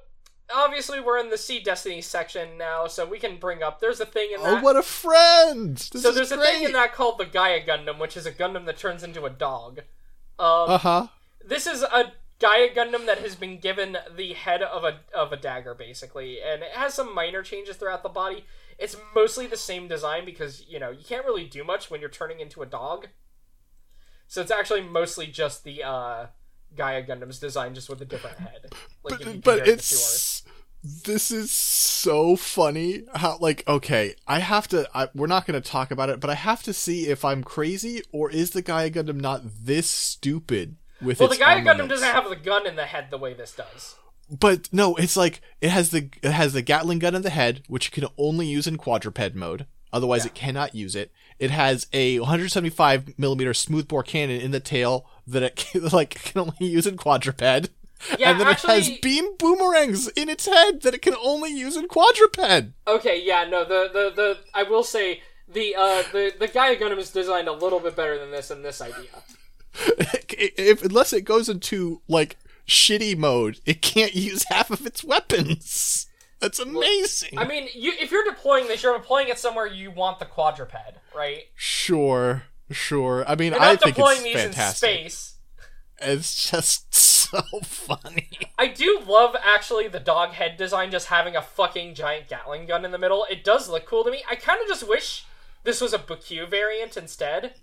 obviously we're in the Seed Destiny section now, so we can bring up. There's a thing in that. Oh, what a friend! This so there's great. a thing in that called the Gaia Gundam, which is a Gundam that turns into a dog. Um, Uh huh. this is a Gaia Gundam that has been given the head of a of a dagger, basically, and it has some minor changes throughout the body. It's mostly the same design because you know you can't really do much when you're turning into a dog. So it's actually mostly just the uh, Gaia Gundam's design, just with a different head. Like But, but compare the two it's this is so funny how like okay i have to I, we're not going to talk about it but i have to see if i'm crazy or is the gaia gundam not this stupid with well, the Gaia Gundam doesn't have the gun in the head the way this does. but no it's like it has the it has the gatling gun in the head which you can only use in quadruped mode otherwise Yeah. it cannot use it it has a 175 millimeter smoothbore cannon in the tail that it can, like can only use in quadruped Yeah, and then actually, it has beam boomerangs in its head that it can only use in quadruped Okay, yeah, no, the the the I will say the uh the the Gaia Gundam is designed a little bit better than this and this idea. if unless it goes into like shitty mode, it can't use half of its weapons. That's amazing. I mean, you if you're deploying this, you're deploying it somewhere you want the quadruped, right? sure, sure. I mean, I think it's these fantastic. in space. It's just so funny. I do love actually the dog head design, just having a fucking giant Gatling gun in the middle. It does look cool to me. I kind of just wish this was a BQ variant instead.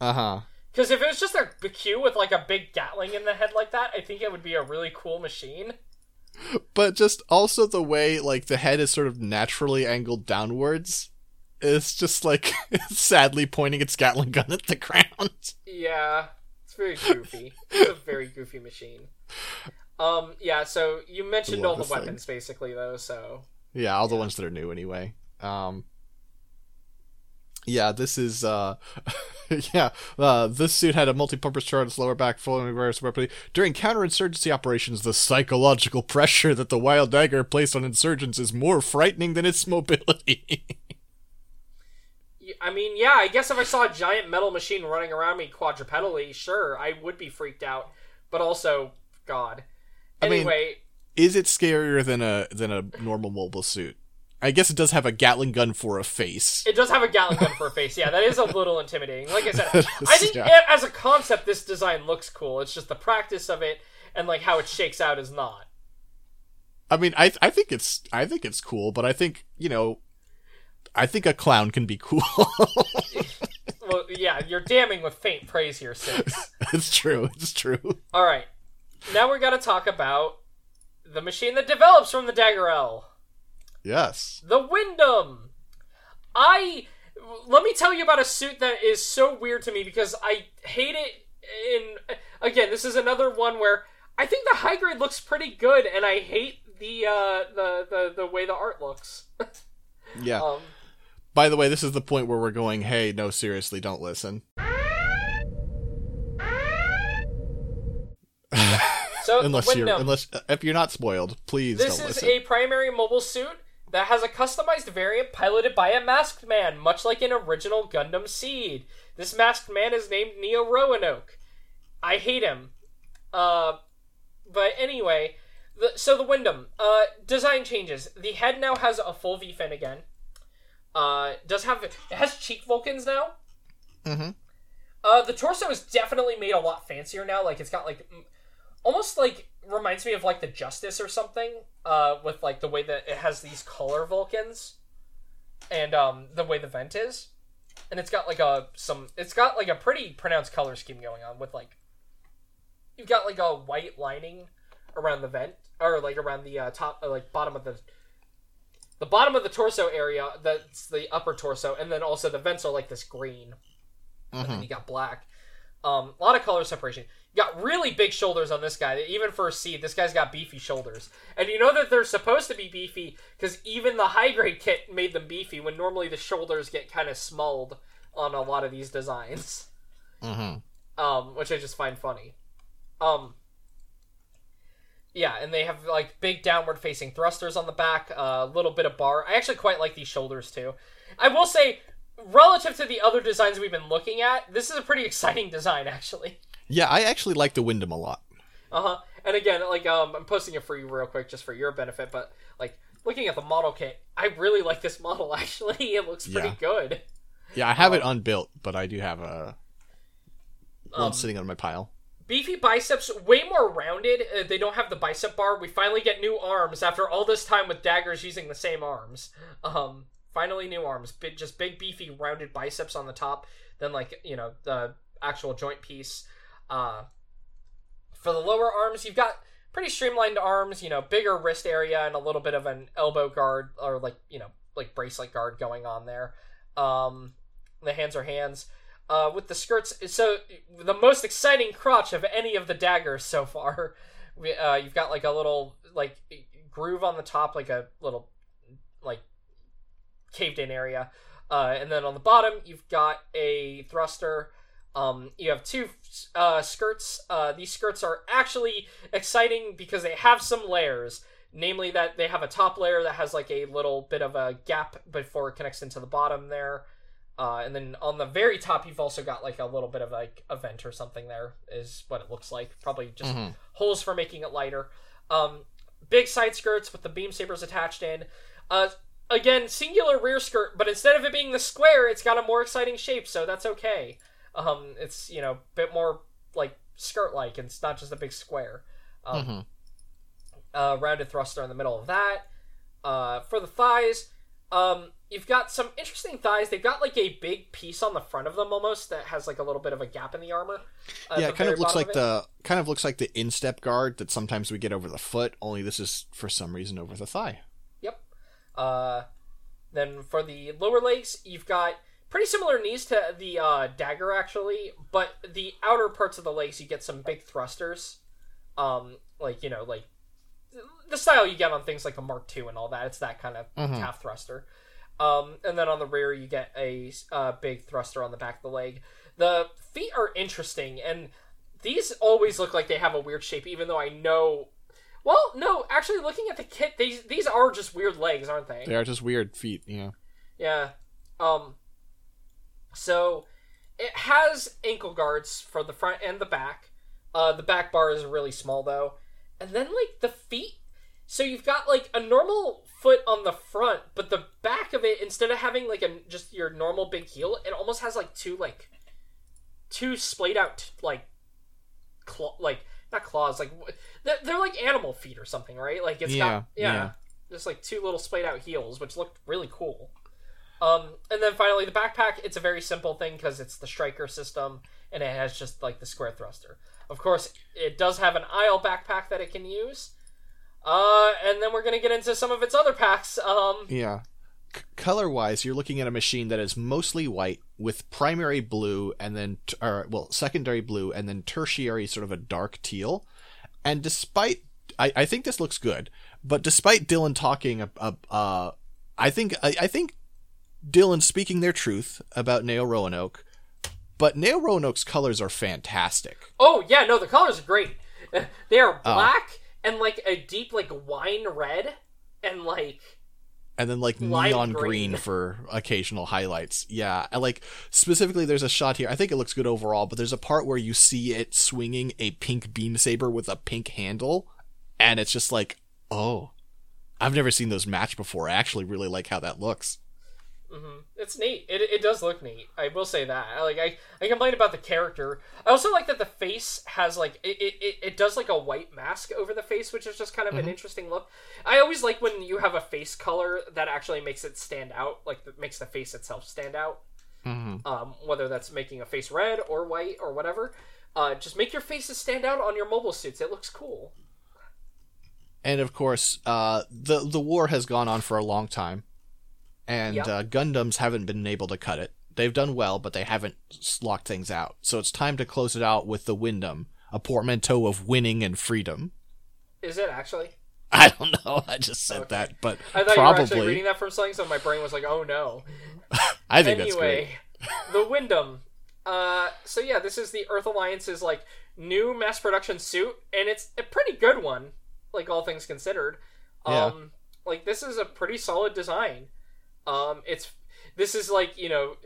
Uh huh. Because if it was just a BQ with like a big Gatling in the head like that, I think it would be a really cool machine. But just also the way like the head is sort of naturally angled downwards. is just like sadly pointing its Gatling gun at the ground. Yeah, it's very goofy. it's a very goofy machine. Um, yeah. So you mentioned all the this thing. weapons basically, though. So Yeah, all the ones that are new anyway. Um Yeah, this is uh yeah, uh this suit had a multi-purpose chart on its lower back following various weaponry. During counterinsurgency operations, the psychological pressure that the wild dagger placed on insurgents is more frightening than its mobility. I mean, yeah. I guess if I saw a giant metal machine running around me quadrupedally, sure, I would be freaked out. But also, God. I mean- Anyway, is it scarier than a than a normal mobile suit? I guess it does have a Gatling gun for a face. It does have a Gatling gun for a face. Yeah, that is a little intimidating. Like I said, I think Yeah. as a concept, this design looks cool. It's just the practice of it and like how it shakes out is not. I mean, I I think it's I think it's cool, but I think you know, I think a clown can be cool. Well, yeah, you're damning with faint praise here, Six. it's true. It's true. All right, now we're gonna talk about the machine that develops from the Dagger L, Yes. the Windam. I let me tell you about a suit that is so weird to me because I hate it. In again, this is another one where I think the high grade looks pretty good, and I hate the uh, the the the way the art looks. Yeah. um, By the way, this is the point where we're going. Hey, no, seriously, don't listen. so unless you're unless if you're not spoiled, please This is listen. a primary mobile suit that has a customized variant piloted by a masked man, much like an original Gundam Seed. This masked man is named Neo Roanoke. I hate him. Uh, but anyway, the, so the Windam uh, design changes. The head now has a full V fin again. Uh, does have it has cheek Vulcans now. Mm-hmm. Uh, the torso is definitely made a lot fancier now. Like it's got like m- almost like reminds me of like the Justice or something. Uh, with like the way that it has these color Vulcans, and um the way the vent is, and it's got like a some. It's got like a pretty pronounced color scheme going on with like. You've got like a white lining around the vent, or like around the uh, top, uh, like bottom of the. The bottom of the torso area, that's the upper torso, and then also the vents are like this green and then you got black. Um, a lot of color separation. Got really big shoulders on this guy. Even for a seed, this guy's got beefy shoulders. And you know that they're supposed to be beefy because even the high grade kit made them beefy when normally the shoulders get kind of smalled on a lot of these designs. Mm-hmm. Um, which I just find funny. Um, yeah, and they have like big downward facing thrusters on the back, a little bit of bar. I actually quite like these shoulders too. I will say, relative to the other designs we've been looking at, this is a pretty exciting design actually. Yeah, I actually like the Windam a lot. Uh huh. And again, like um, I'm posting it for you real quick just for your benefit, but like looking at the model kit, I really like this model. Actually, it looks pretty Yeah. good. Yeah, I have it unbuilt, but I do have a one Um, sitting on my pile. beefy biceps, way more rounded. Uh, they don't have the bicep bar. We finally get new arms after all this time with daggers using the same arms. Um, finally new arms. Big, just big beefy rounded biceps on the top. Then like you know the actual joint piece. Uh, for the lower arms, you've got pretty streamlined arms. You know, bigger wrist area and a little bit of an elbow guard or like you know like bracelet guard going on there. Um, the hands are hands uh, with the skirts. So the most exciting crotch of any of the daggers so far. Uh, you've got like a little like groove on the top, like a little like caved in area, uh, and then on the bottom you've got a thruster. Um, you have two uh, skirts. Uh, these skirts are actually exciting because they have some layers. Namely, that they have a top layer that has like a little bit of a gap before it connects into the bottom there. Uh, and then on the very top, you've also got like a little bit of like a vent or something. There is what it looks like. Probably just Mhm. holes for making it lighter. Um, big side skirts with the beam sabers attached in. Uh, again, singular rear skirt, but instead of it being the square, it's got a more exciting shape, so that's okay. Um, it's you know a bit more like skirt like, and it's not just a big square. Um, hmm uh, rounded thruster in the middle of that. Uh, for the thighs, um, you've got some interesting thighs. They've got like a big piece on the front of them almost that has like a little bit of a gap in the armor. at yeah, the it kind of looks like of the kind of looks like the instep guard that sometimes we get over the foot. Only this is for some reason over the thigh. Uh, then for the lower legs, you've got pretty similar knees to the uh, dagger actually, but the outer parts of the legs you get some big thrusters. Um, like you know, like the style you get on things like the Mark II and all that. It's that kind of Mhm. calf thruster. Um, and then on the rear, you get a uh, big thruster on the back of the leg. The feet are interesting, and these always look like they have a weird shape, even though I know. Well, no, actually, looking at the kit, these these are just weird legs, aren't they? They are just weird feet, you know. Yeah. Um. So, it has ankle guards for the front and the back. Uh, the back bar is really small though, and then like the feet. So you've got like a normal foot on the front, but the back of it, instead of having like a just your normal big heel, it almost has like two like two splayed out like claw like not claws like they're, they're like animal feet or something, right? Like it's Yeah, got yeah, yeah. just like two little splayed out heels, which looked really cool. Um, and then finally the backpack. It's a very simple thing because it's the striker system, and it has just like the square thruster. Of course, it does have an Aile backpack that it can use. Uh, and then we're gonna get into some of its other packs. Um, Yeah. C- color wise, you're looking at a machine that is mostly white with primary blue and then, t- or well, secondary blue and then tertiary sort of a dark teal. And despite, I, I think this looks good, but despite Dylan talking, uh, uh, uh I think, I, I think Dylan speaking their truth about Neo Roanoke, but Neo Roanoke's colors are fantastic. oh yeah, no, the colors are great. They are Oh. black and like a deep like wine red, and like and then like Lime neon green. green. for occasional highlights. Yeah, and like specifically, there's a shot here. I think it looks good overall, but there's a part where you see it swinging a pink beam saber with a pink handle, and it's just like, oh, I've never seen those match before. I actually really like how that looks. Hmm It's neat. It, it does look neat. I will say that. I, Like I, I complain about the character. I also like that the face has like it, it, it, does like a white mask over the face, which is just kind of an interesting look. I always like when you have a face color that actually makes it stand out, like that makes the face itself stand out. Mm-hmm. Um, whether that's making a face red or white or whatever. Uh, just make your faces stand out on your mobile suits. It looks cool. And of course, uh, the the war has gone on for a long time, and Yep. uh, Gundams haven't been able to cut it. They've done well, but they haven't locked things out. So it's time to close it out with the Windam, a portmanteau of winning and freedom. Is it actually? I don't know. I just said Okay. that, but I thought you were actually reading that from something, so my brain was like, "Oh no." I think that's great. anyway, the Windam. Uh, so yeah, this is the Earth Alliance's like new mass production suit, and it's a pretty good one, like all things considered. Yeah. Um, like this is a pretty solid design. Um, it's this is like you know,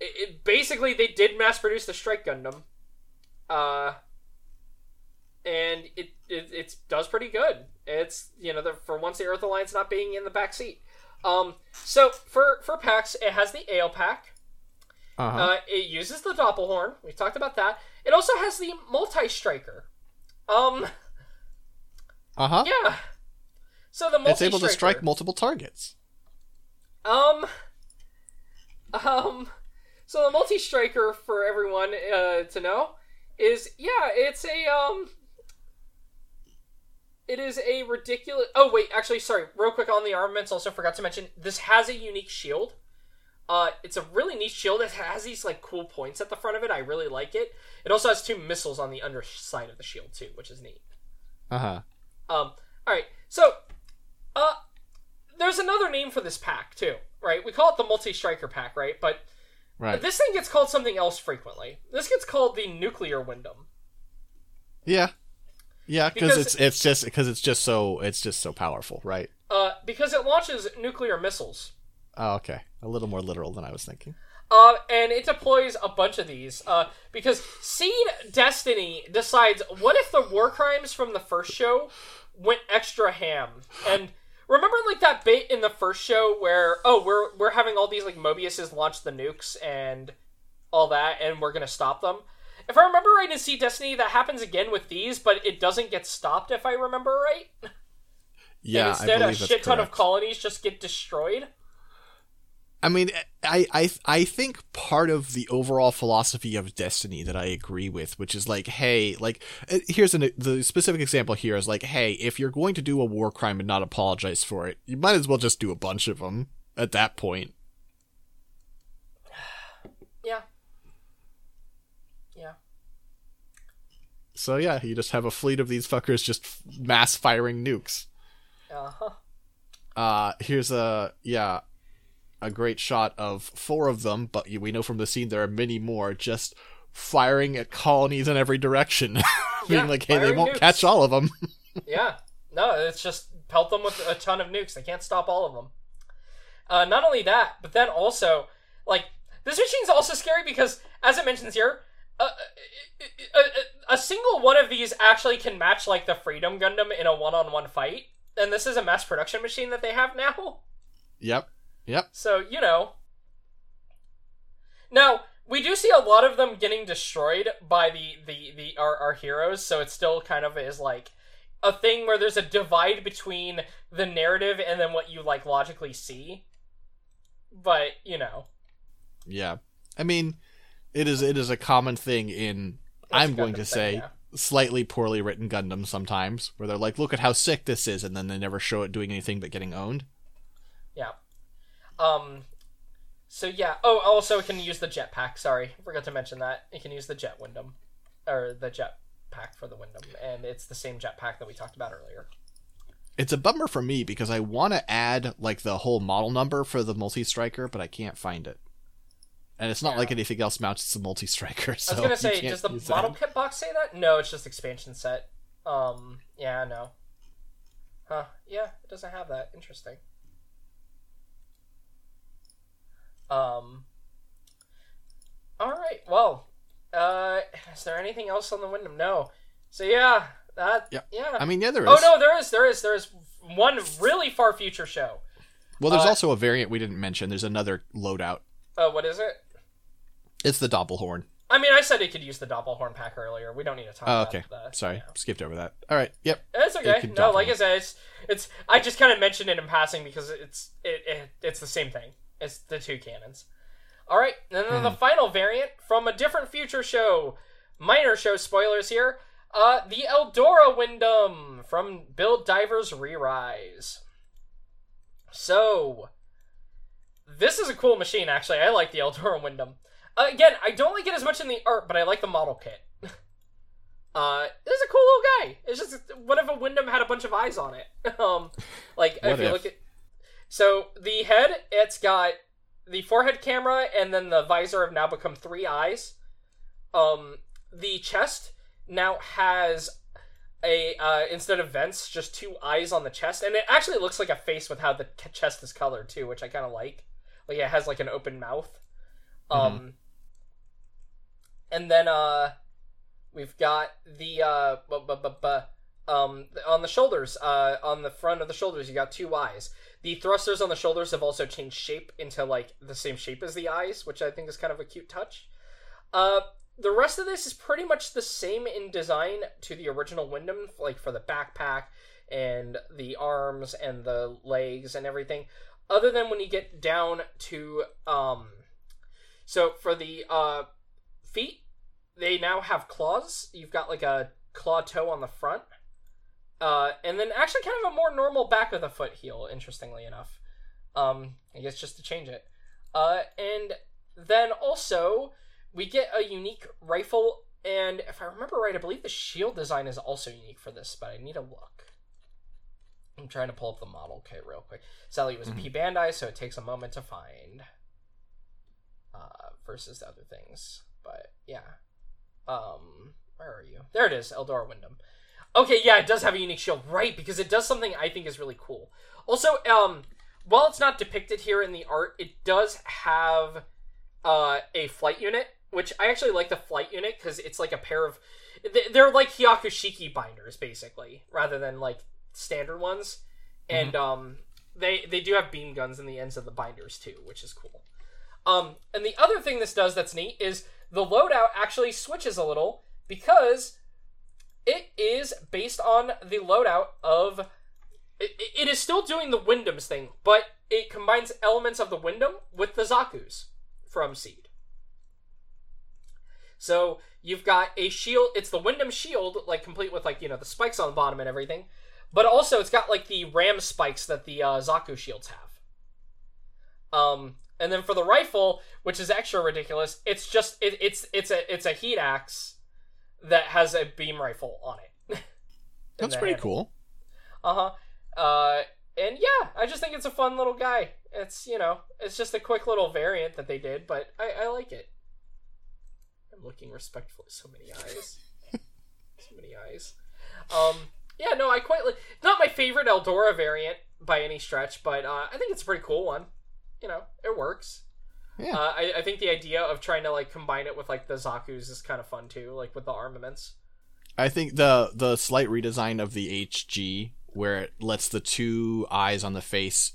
it, it basically they did mass produce the Strike Gundam. Uh, and it it it's, does pretty good. It's you know the, for once the Earth Alliance not being in the back seat. Um, so for for packs, it has the Aile pack. Uh-huh. Uh, it uses the Doppelhorn. We talked about that. It also has the multi striker. Um, Uh huh. yeah. So the multi It's able to strike multiple targets. Um. Um. So the multi striker for everyone uh, to know is yeah, it's a um. It is a ridiculous. Oh wait, actually, sorry. Real quick on the armaments, also forgot to mention this has a unique shield. Uh, it's a really neat shield. It has these like cool points at the front of it. I really like it. It also has two missiles on the underside of the shield too, which is neat. Uh huh. Um, all right. So, uh, there's another name for this pack too, right? We call it the multi-striker pack, right? But Right. this thing gets called something else frequently. This gets called the nuclear Windam. Yeah. Yeah, because it's it's just because it's just so it's just so powerful, right? Uh, because it launches nuclear missiles. Oh, okay. A little more literal than I was thinking. Uh, and it deploys a bunch of these. Uh, because Seed Destiny decides what if the war crimes from the first show went extra ham? And remember, like that bit in the first show where oh we're we're having all these like Mobiuses launch the nukes and all that, and we're gonna stop them. if I remember right in Seed Destiny, that happens again with these, but it doesn't get stopped. If I remember right. Yeah, and instead, a shit ton of colonies just get destroyed. I mean, I, I I think part of the overall philosophy of Destiny that I agree with, which is like, hey, like uh, here's an the specific example here is like, hey, if you're going to do a war crime and not apologize for it, you might as well just do a bunch of them at that point. Yeah. Yeah. So yeah, you just have a fleet of these fuckers just mass firing nukes. Uh huh. Uh, here's a yeah, a great shot of four of them, but we know from the scene there are many more just firing at colonies in every direction, being Yeah, like, hey, they won't nukes. catch all of them. Yeah. No, it's just pelt them with a ton of nukes. They can't stop all of them. Uh, not only that, but then also, like, this machine's also scary because, as it mentions here, uh, a, a, a single one of these actually can match, like, the Freedom Gundam in a one on one fight. And this is a mass production machine that they have now. yep, yep. So, you know. Now, we do see a lot of them getting destroyed by the, the, the our, our heroes, so it still kind of is like a thing where there's a divide between the narrative and then what you like logically see. But, you know. Yeah. I mean, it is it is a common thing in It's I'm going to thing, say yeah. slightly poorly written Gundam sometimes, where they're like, look at how sick this is, and then they never show it doing anything but getting owned. Yeah. Um so yeah. Oh, also it can use the jetpack. Sorry, forgot to mention that. It can use the jet Windam. Or the jetpack for the Windam. And it's the same jetpack that we talked about earlier. It's a bummer for me because I want to add like the whole model number for the multi striker, but I can't find it. And it's not Yeah. like anything else mounts the multi striker. So I was gonna say, does the model that. kit box say that? No, it's just expansion set. Um, yeah, no. Huh? Yeah, it doesn't have that. Interesting. Um. All right. Well, uh, is there anything else on the Windam? No. So yeah, that. Yeah. Yeah. I mean, yeah, there is. oh no, there is, there is, there is one really far future show. Well, there's uh, also a variant we didn't mention. There's another loadout. Uh, what is it? It's the Doppelhorn. I mean, I said it could use the Doppelhorn pack earlier. We don't need to talk Oh, about okay. that. Sorry, Yeah. skipped over that. All right. Yep. It's okay. could No, like I said, it's it's. I just kind of mentioned it in passing because it's it, it it's the same thing. It's the two cannons. All right, and then the final variant from a different future show. Minor show spoilers here. Uh, the Eldora Windam from Build Divers Re-Rise. So, this is a cool machine. Actually, I like the Eldora Windam. Uh, again, I don't like it as much in the art, but I like the model kit. Uh, this is a cool little guy. It's just what if a Windam had a bunch of eyes on it? um, like if you look at so the head, it's got the forehead camera, and then the visor have now become three eyes. Um, the chest now has a uh, instead of vents, just two eyes on the chest, and it actually looks like a face with how the chest is colored too, which I kind of like. Like it has like an open mouth. Um, and then uh, we've got the uh, bu- bu- bu- um, on the shoulders, uh, on the front of the shoulders, you got two eyes. The thrusters on the shoulders have also changed shape into like the same shape as the eyes, which I think is kind of a cute touch. Uh, the rest of this is pretty much the same in design to the original Windam, like for the backpack and the arms and the legs and everything. Other than when you get down to um, so for the uh feet, they now have claws. You've got like a claw toe on the front. Uh, and then actually kind of a more normal back of the foot heel, interestingly enough. Um, I guess just to change it. Uh, and then also we get a unique rifle, and if I remember right, I believe the shield design is also unique for this, but I need a look. I'm trying to pull up the model kit real quick. Sadly, it was P Bandai, so it takes a moment to find. Uh, versus the other things, but yeah. Um, where are you? There it is, Eldora Windam. Okay, yeah, it does have a unique shield, right? Because it does something I think is really cool. Also, um, while it's not depicted here in the art, it does have uh, a flight unit, which I actually like the flight unit because it's like a pair of. they- They're like Hyakushiki binders, basically, rather than like standard ones. And um, they they do have beam guns in the ends of the binders too, which is cool. Um, and the other thing this does that's neat is the loadout actually switches a little because it is based on the loadout of. It, it is still doing the Windam's thing, but it combines elements of the Windam with the Zaku's from Seed. So you've got a shield. It's the Windam shield, like complete with like you know the spikes on the bottom and everything, but also it's got like the ram spikes that the uh, Zaku shields have. Um, and then for the rifle, which is extra ridiculous, it's just it, it's it's a it's a heat axe that has a beam rifle on it. That's pretty cool. Uh-huh. Uh and yeah, I just think it's a fun little guy. It's you know, it's just a quick little variant that they did, but I, I like it. I'm looking respectfully. So many eyes. so many eyes. Um yeah, no, I quite like not my favorite Eldora variant by any stretch, but uh, I think it's a pretty cool one. You know, it works. Yeah. Uh, I, I think the idea of trying to like combine it with like the Zaku's is kind of fun too, like with the armaments. I think the the slight redesign of the HG where it lets the two eyes on the face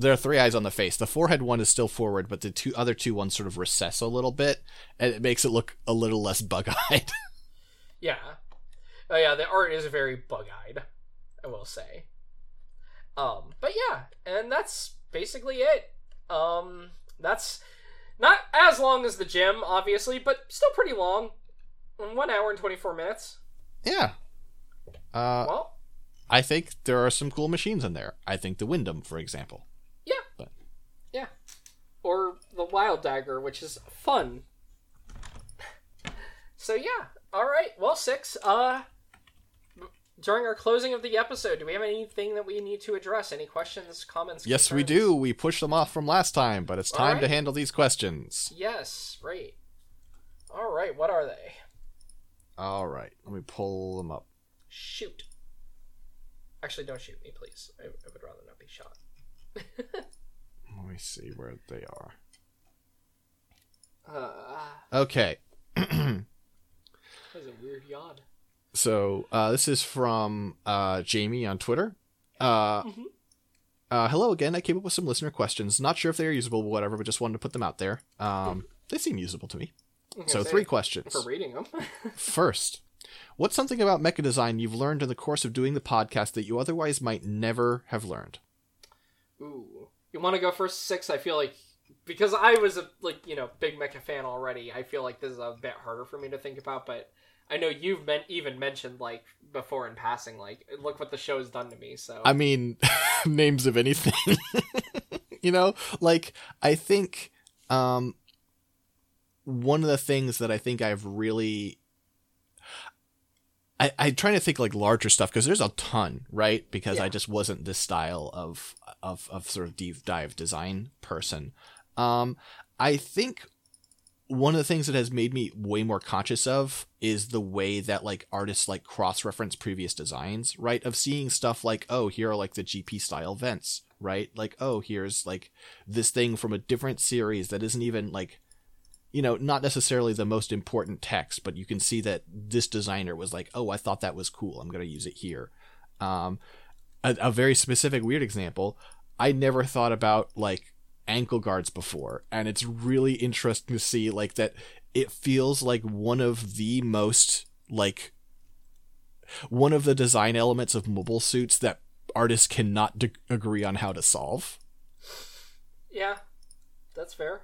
there are three eyes on the face. The forehead one is still forward, but the two other two ones sort of recess a little bit, and it makes it look a little less bug-eyed. Yeah. Oh yeah, the art is very bug-eyed, I will say. Um, but yeah, and that's basically it. Um, that's not as long as the GM, obviously, but still pretty long. One hour and twenty-four minutes. yeah. Uh, Well, I think there are some cool machines in there. I think the Windam, for example. yeah, But- yeah. Or the Wild Dagger, which is fun. So yeah, all right. Well, six. Uh, during our closing of the episode, do we have anything that we need to address? Any questions, comments? Yes, we do. We pushed them off from last time, but it's time to handle these questions. Yes, right. All right, what are they? All right, let me pull them up. Shoot. Actually, don't shoot me, please. I, I would rather not be shot. Let me see where they are. Uh, Okay. that was a weird yawn. So uh, this is from uh, Jamie on Twitter. Uh, Mhm. uh, hello again. I came up with some listener questions. Not sure if they're usable, whatever, but just wanted to put them out there. Um, they seem usable to me. So three questions. for reading them. First, what's something about mecha design you've learned in the course of doing the podcast that you otherwise might never have learned? Ooh, you want to go first six? I feel like because I was a like you know big mecha fan already. I feel like this is a bit harder for me to think about, but I know you've even mentioned like before in passing, like look what the show's done to me. So I mean, names of anything. you know, like I think um one of the things that I think I've really I, I'm trying to think like larger stuff because there's a ton, right? Because I just wasn't this style of of of sort of deep dive design person. Um, I think one of the things that has made me way more conscious of is the way that like artists like cross reference previous designs, right? Of seeing stuff like, oh, here are like the GP style vents, right? Like, oh, here's like this thing from a different series that isn't even like, you know, not necessarily the most important text, but you can see that this designer was like, oh, I thought that was cool. I'm going to use it here. Um, a, a very specific weird example. I never thought about like ankle guards before, and it's really interesting to see like that. It feels like one of the most like one of the design elements of mobile suits that artists cannot d- agree on how to solve. yeah, that's fair.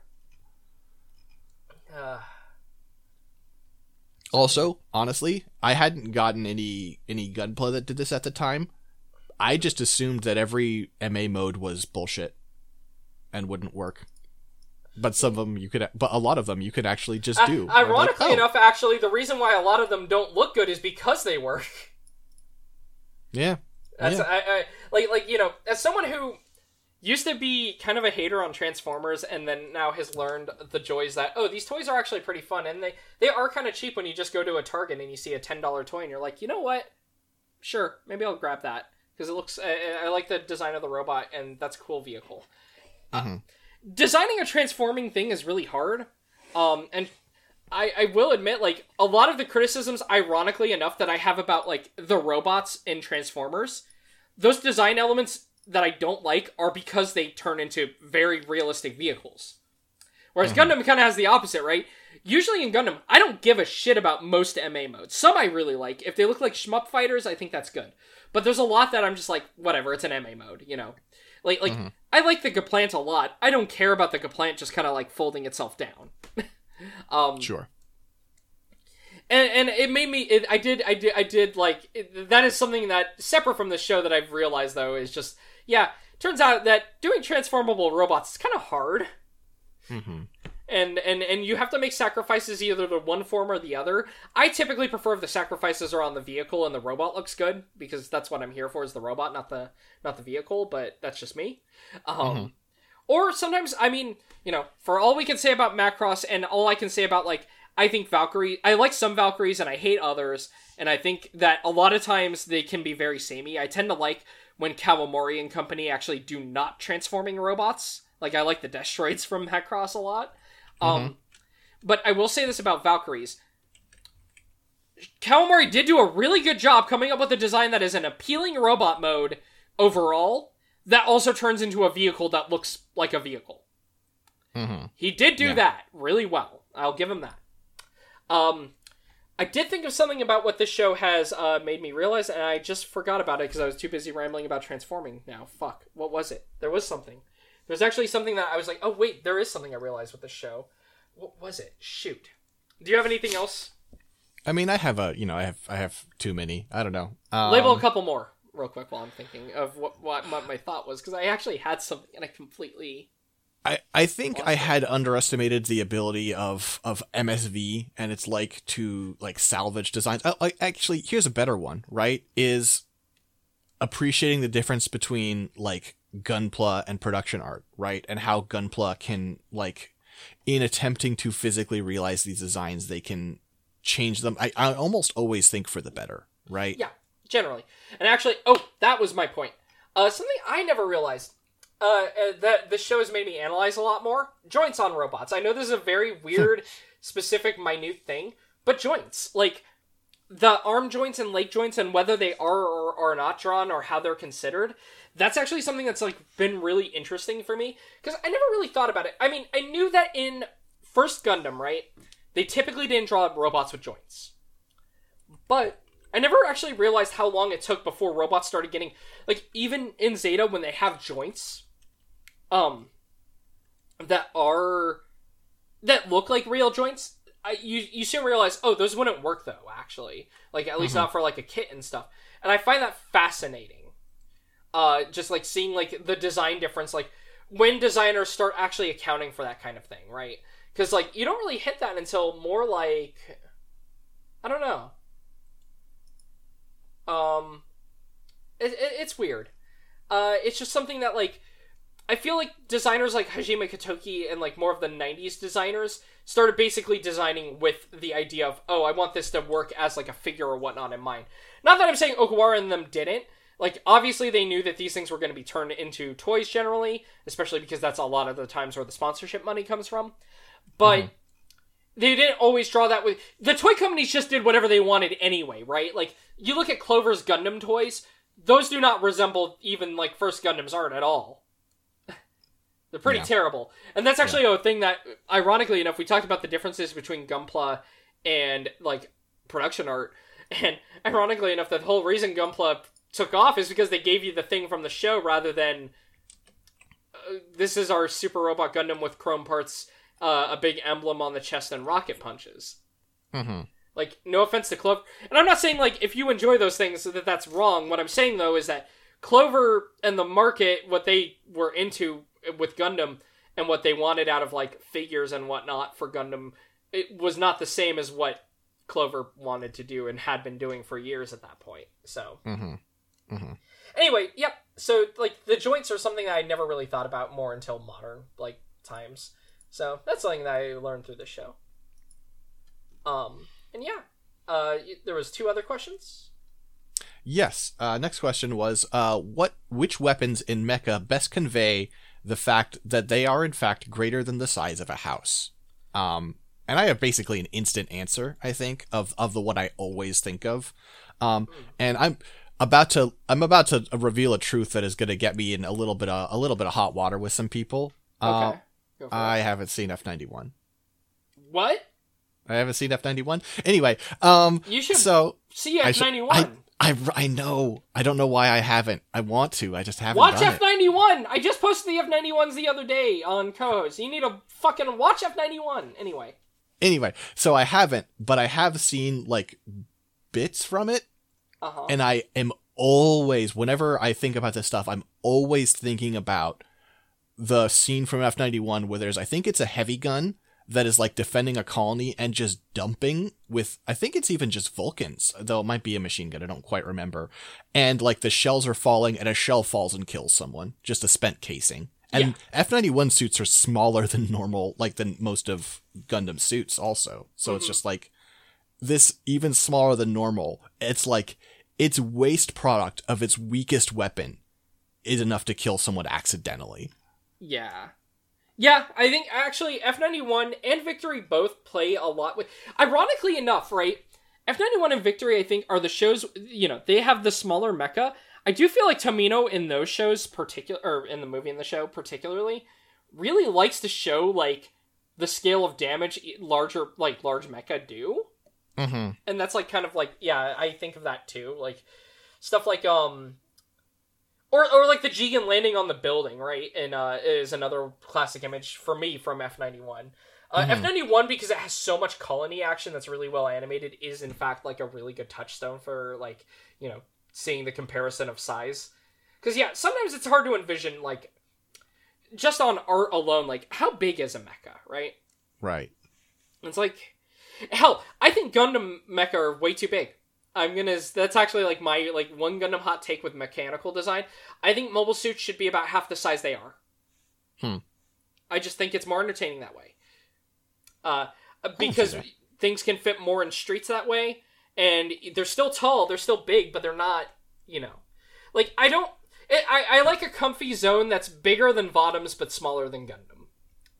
Uh, Also, honestly, I hadn't gotten any any Gunpla that did this at the time. I just assumed that every MA mode was bullshit and wouldn't work. But some of them you could, but a lot of them you could actually just I- do. ironically Like, oh, enough, actually, the reason why a lot of them don't look good is because they work. yeah, That's Yeah. I, I like like you know as someone who used to be kind of a hater on Transformers and then now has learned the joys that oh these toys are actually pretty fun and they they are kind of cheap when you just go to a Target and you see a ten dollar toy and you're like you know what sure maybe I'll grab that because it looks I, I like the design of the robot and that's a cool vehicle. Uh, Mhm. designing a transforming thing is really hard, um and. I, I will admit, like, a lot of the criticisms, ironically enough, that I have about, like, the robots in Transformers, those design elements that I don't like are because they turn into very realistic vehicles. Whereas Gundam kind of has the opposite, right? usually in Gundam, I don't give a shit about most MA modes. Some I really like. If they look like shmup fighters, I think that's good. But there's a lot that I'm just like, whatever, it's an MA mode, you know. Like like Mm-hmm. I like the Gaplant a lot. I don't care about the Gaplant just kind of like folding itself down. um Sure. and and it made me it, I did I did I did like it, that is something that separate from the show that I've realized though is just yeah, turns out that doing transformable robots is kind of hard. hmm and and and you have to make sacrifices either to one form or the other. I typically prefer if the sacrifices are on the vehicle and the robot looks good because that's what I'm here for is the robot, not the not the vehicle. But that's just me. Um, Or sometimes, I mean, you know, for all we can say about Macross and all I can say about like, I think Valkyrie, I like some Valkyries and I hate others, and I think that a lot of times they can be very samey. I tend to like when Kawamori and company actually do not transforming robots. Like I like the Destroids from Macross a lot. Um, but I will say this about Valkyries. Kawamori did do a really good job coming up with a design that is an appealing robot mode overall that also turns into a vehicle that looks like a vehicle. hmm He did do Yeah. that really well. I'll give him that. Um, I did think of something about what this show has uh, made me realize, and I just forgot about it because I was too busy rambling about transforming. Now, fuck, what was it? There was something. There's actually something that I was like, oh wait, there is something I realized with the show. What was it? Shoot. Do you have anything else? I mean, I have a, you know, I have, I have too many. I don't know. Um, Label a couple more real quick while I'm thinking of what what, what my thought was because I actually had something and I completely. I, I think I it. had underestimated the ability of, of MSV and its like to like salvage designs. Uh, like, actually, here's a better one. Right? Is appreciating the difference between like Gunpla and production art, right? And how Gunpla can like, in attempting to physically realize these designs, they can change them. I, I almost always think for the better, right? Yeah, generally. And actually, oh, that was my point. Uh, something I never realized uh, uh, that the show has made me analyze a lot more joints on robots. I know this is a very weird, specific, minute thing, but joints like the arm joints and leg joints and whether they are or are not drawn or how they're considered. That's actually something that's like been really interesting for me because I never really thought about it. I mean, I knew that in first Gundam, right? They typically didn't draw robots with joints. But I never actually realized how long it took before robots started getting like even in Zeta when they have joints um that are that look like real joints. I, you you soon realize, oh, those wouldn't work though. Actually, like at least not for like a kit and stuff. And I find that fascinating. Uh, just like seeing like the design difference, like when designers start actually accounting for that kind of thing, right? Because like you don't really hit that until more like I don't know. Um, it, it, it's weird. Uh, it's just something that like I feel like designers like Hajime Katoki and like more of the '90s designers started basically designing with the idea of oh I want this to work as like a figure or whatnot in mind. Not that I'm saying Okawara and them didn't. Like obviously they knew that these things were going to be turned into toys generally, especially because that's a lot of the times where the sponsorship money comes from. But mm-hmm. they didn't always draw that with the toy companies just did whatever they wanted anyway, right? Like you look at Clover's Gundam toys, those do not resemble even like first Gundam's art at all. They're pretty Yeah. terrible. And that's actually a thing that ironically enough we talked about the differences between Gunpla and like production art and ironically enough the whole reason Gunpla took off is because they gave you the thing from the show rather than uh, this is our super robot Gundam with chrome parts, uh, a big emblem on the chest, and rocket punches. hmm Like, no offense to Clover, and I'm not saying like if you enjoy those things that that's wrong. What I'm saying though is that Clover and the market, what they were into with Gundam and what they wanted out of like figures and whatnot for Gundam, it was not the same as what Clover wanted to do and had been doing for years at that point. So hmm anyway, yep. So like the joints are something that I never really thought about more until modern like times. So that's something that I learned through this show. Um, and yeah, uh, there was two other questions. Yes. Uh, next question was, uh, what, which weapons in Mecha best convey the fact that they are in fact greater than the size of a house? Um, and I have basically an instant answer, I think, of, of the what I always think of. Um, and I'm about to, I'm about to reveal a truth that is going to get me in a little bit of, a little bit of hot water with some people. Uh, Okay, for I haven't seen F91. what? I haven't seen F ninety one. Anyway, um, You should so see I F should- ninety I, one. I, I know. I don't know why I haven't. I want to. I just haven't. Watch done F it. ninety one. I just posted the F ninety ones the other day on co-host. You need to fucking watch F ninety one. Anyway, Anyway, so I haven't, but I have seen like bits from it, uh huh. and I am always, whenever I think about this stuff, I'm always thinking about the scene from F ninety one where there's, I think it's a heavy gun that is like defending a colony and just dumping with, I think it's even just Vulcans, though it might be a machine gun. I don't quite remember. And like the shells are falling, and a shell falls and kills someone, just a spent casing. And F ninety one suits are smaller than normal, like than most of Gundam suits, also. So it's mm-hmm. just like this even smaller than normal. It's like its waste product of its weakest weapon is enough to kill someone accidentally. Yeah. Yeah, I think actually F91 and Victory both play a lot with. Ironically enough, right? F91 and Victory, I think, are the shows, you know, they have the smaller mecha. I do feel like Tomino in those shows, particular, or in the movie in the show particularly, really likes to show, like, the scale of damage larger, like, large mecha do. Mm-hmm. and that's like kind of like yeah i think of that too like stuff like um or or like the Jegan landing on the building right and uh is another classic image for me from f91 uh, Mhm. f91 because it has so much colony action that's really well animated is in fact like a really good touchstone for like you know seeing the comparison of size because yeah sometimes it's hard to envision like just on art alone like how big is a mecha right Right. it's like, hell, I think Gundam mecha are way too big. I'm gonna. That's actually like my like one Gundam hot take with mechanical design. I think mobile suits should be about half the size they are. Hmm. I just think it's more entertaining that way. Uh, because things can fit more in streets that way, and they're still tall, they're still big, but they're not. You know, like I don't. It, I I like a comfy zone that's bigger than Votoms but smaller than Gundam.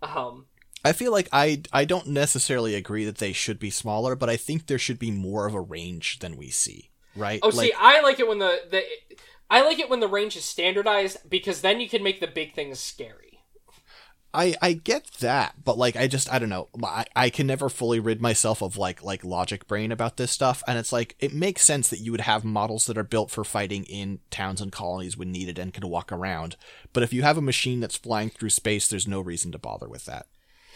Um. I feel like I I don't necessarily agree that they should be smaller, but I think there should be more of a range than we see. Right? Oh, like, see, I like it when the, the I like it when the range is standardized because then you can make the big things scary. I I get that, but like I just I don't know. I, I can never fully rid myself of like like logic brain about this stuff, and it's like it makes sense that you would have models that are built for fighting in towns and colonies when needed and can walk around. But if you have a machine that's flying through space, there's no reason to bother with that.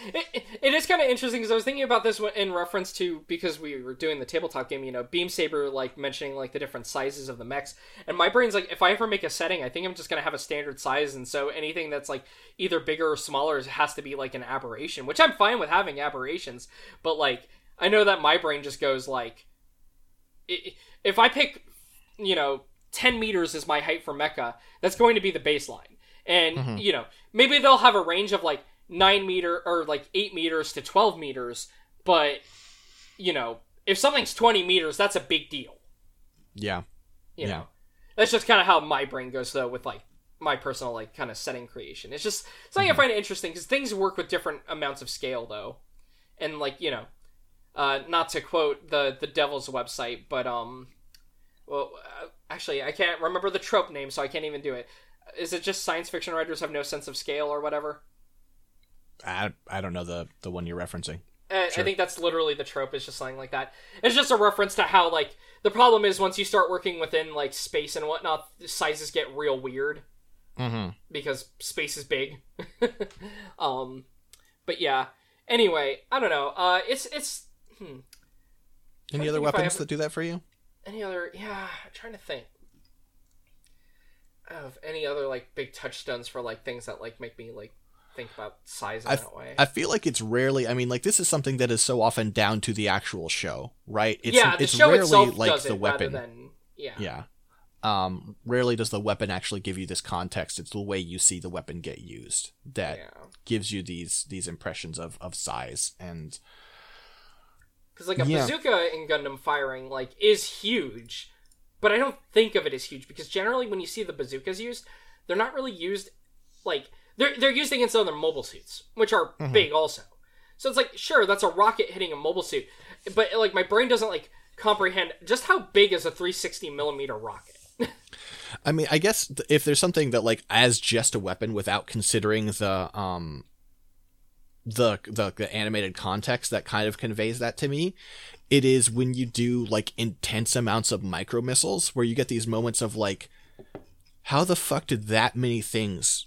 It, it- it is kind of interesting because I was thinking about this in reference to because we were doing the tabletop game, you know, Beam Saber like mentioning like the different sizes of the mechs, and my brain's like, if I ever make a setting, I think I'm just gonna have a standard size, and so anything that's like either bigger or smaller has to be like an aberration, which I'm fine with having aberrations, but like I know that my brain just goes like, if I pick, you know, 10 meters is my height for mecha, that's going to be the baseline. And, mm-hmm. you know, maybe they'll have a range of like 9 meter or like 8 meters to 12 meters, but, you know, if something's 20 meters, that's a big deal. Yeah. You Yeah. know, that's just kind of how my brain goes though with like my personal like kind of setting creation. It's just something I find interesting because things work with different amounts of scale though, and like you know, uh, not to quote the the Devil's website, but um, well, uh, actually I can't remember the trope name, so I can't even do it. Is it just science fiction writers have no sense of scale or whatever? I I don't know the the one you're referencing. Sure. I think that's literally the trope. Is just something like that. It's just a reference to how like the problem is once you start working within like space and whatnot, the sizes get real weird Mm-hmm. because space is big. um, but yeah. Anyway, I don't know. Uh, it's it's hmm. Any other think if I weapons that do that for you? any other yeah. I'm trying to think of any other like big touchstones for like things that like make me like think about size in I that way. I feel like it's rarely. I mean, like this is something that is so often down to the actual show, right? It's, yeah, the it's show rarely itself like does the it weapon. than yeah. Yeah. Um, rarely does the weapon actually give you this context. It's the way you see the weapon get used that Yeah. gives you these these impressions of of size and Because like a Yeah. bazooka in Gundam firing like is huge, but I don't think of it as huge because generally when you see the bazookas used, they're not really used like they're they're used against other mobile suits, which are big also. So it's like sure that's a rocket hitting a mobile suit, but like my brain doesn't like comprehend just how big is a 360 millimeter rocket. I mean, I guess if there's something that like as just a weapon without considering the um the, the the animated context that kind of conveys that to me. It is when you do like intense amounts of micro missiles where you get these moments of like how the fuck did that many things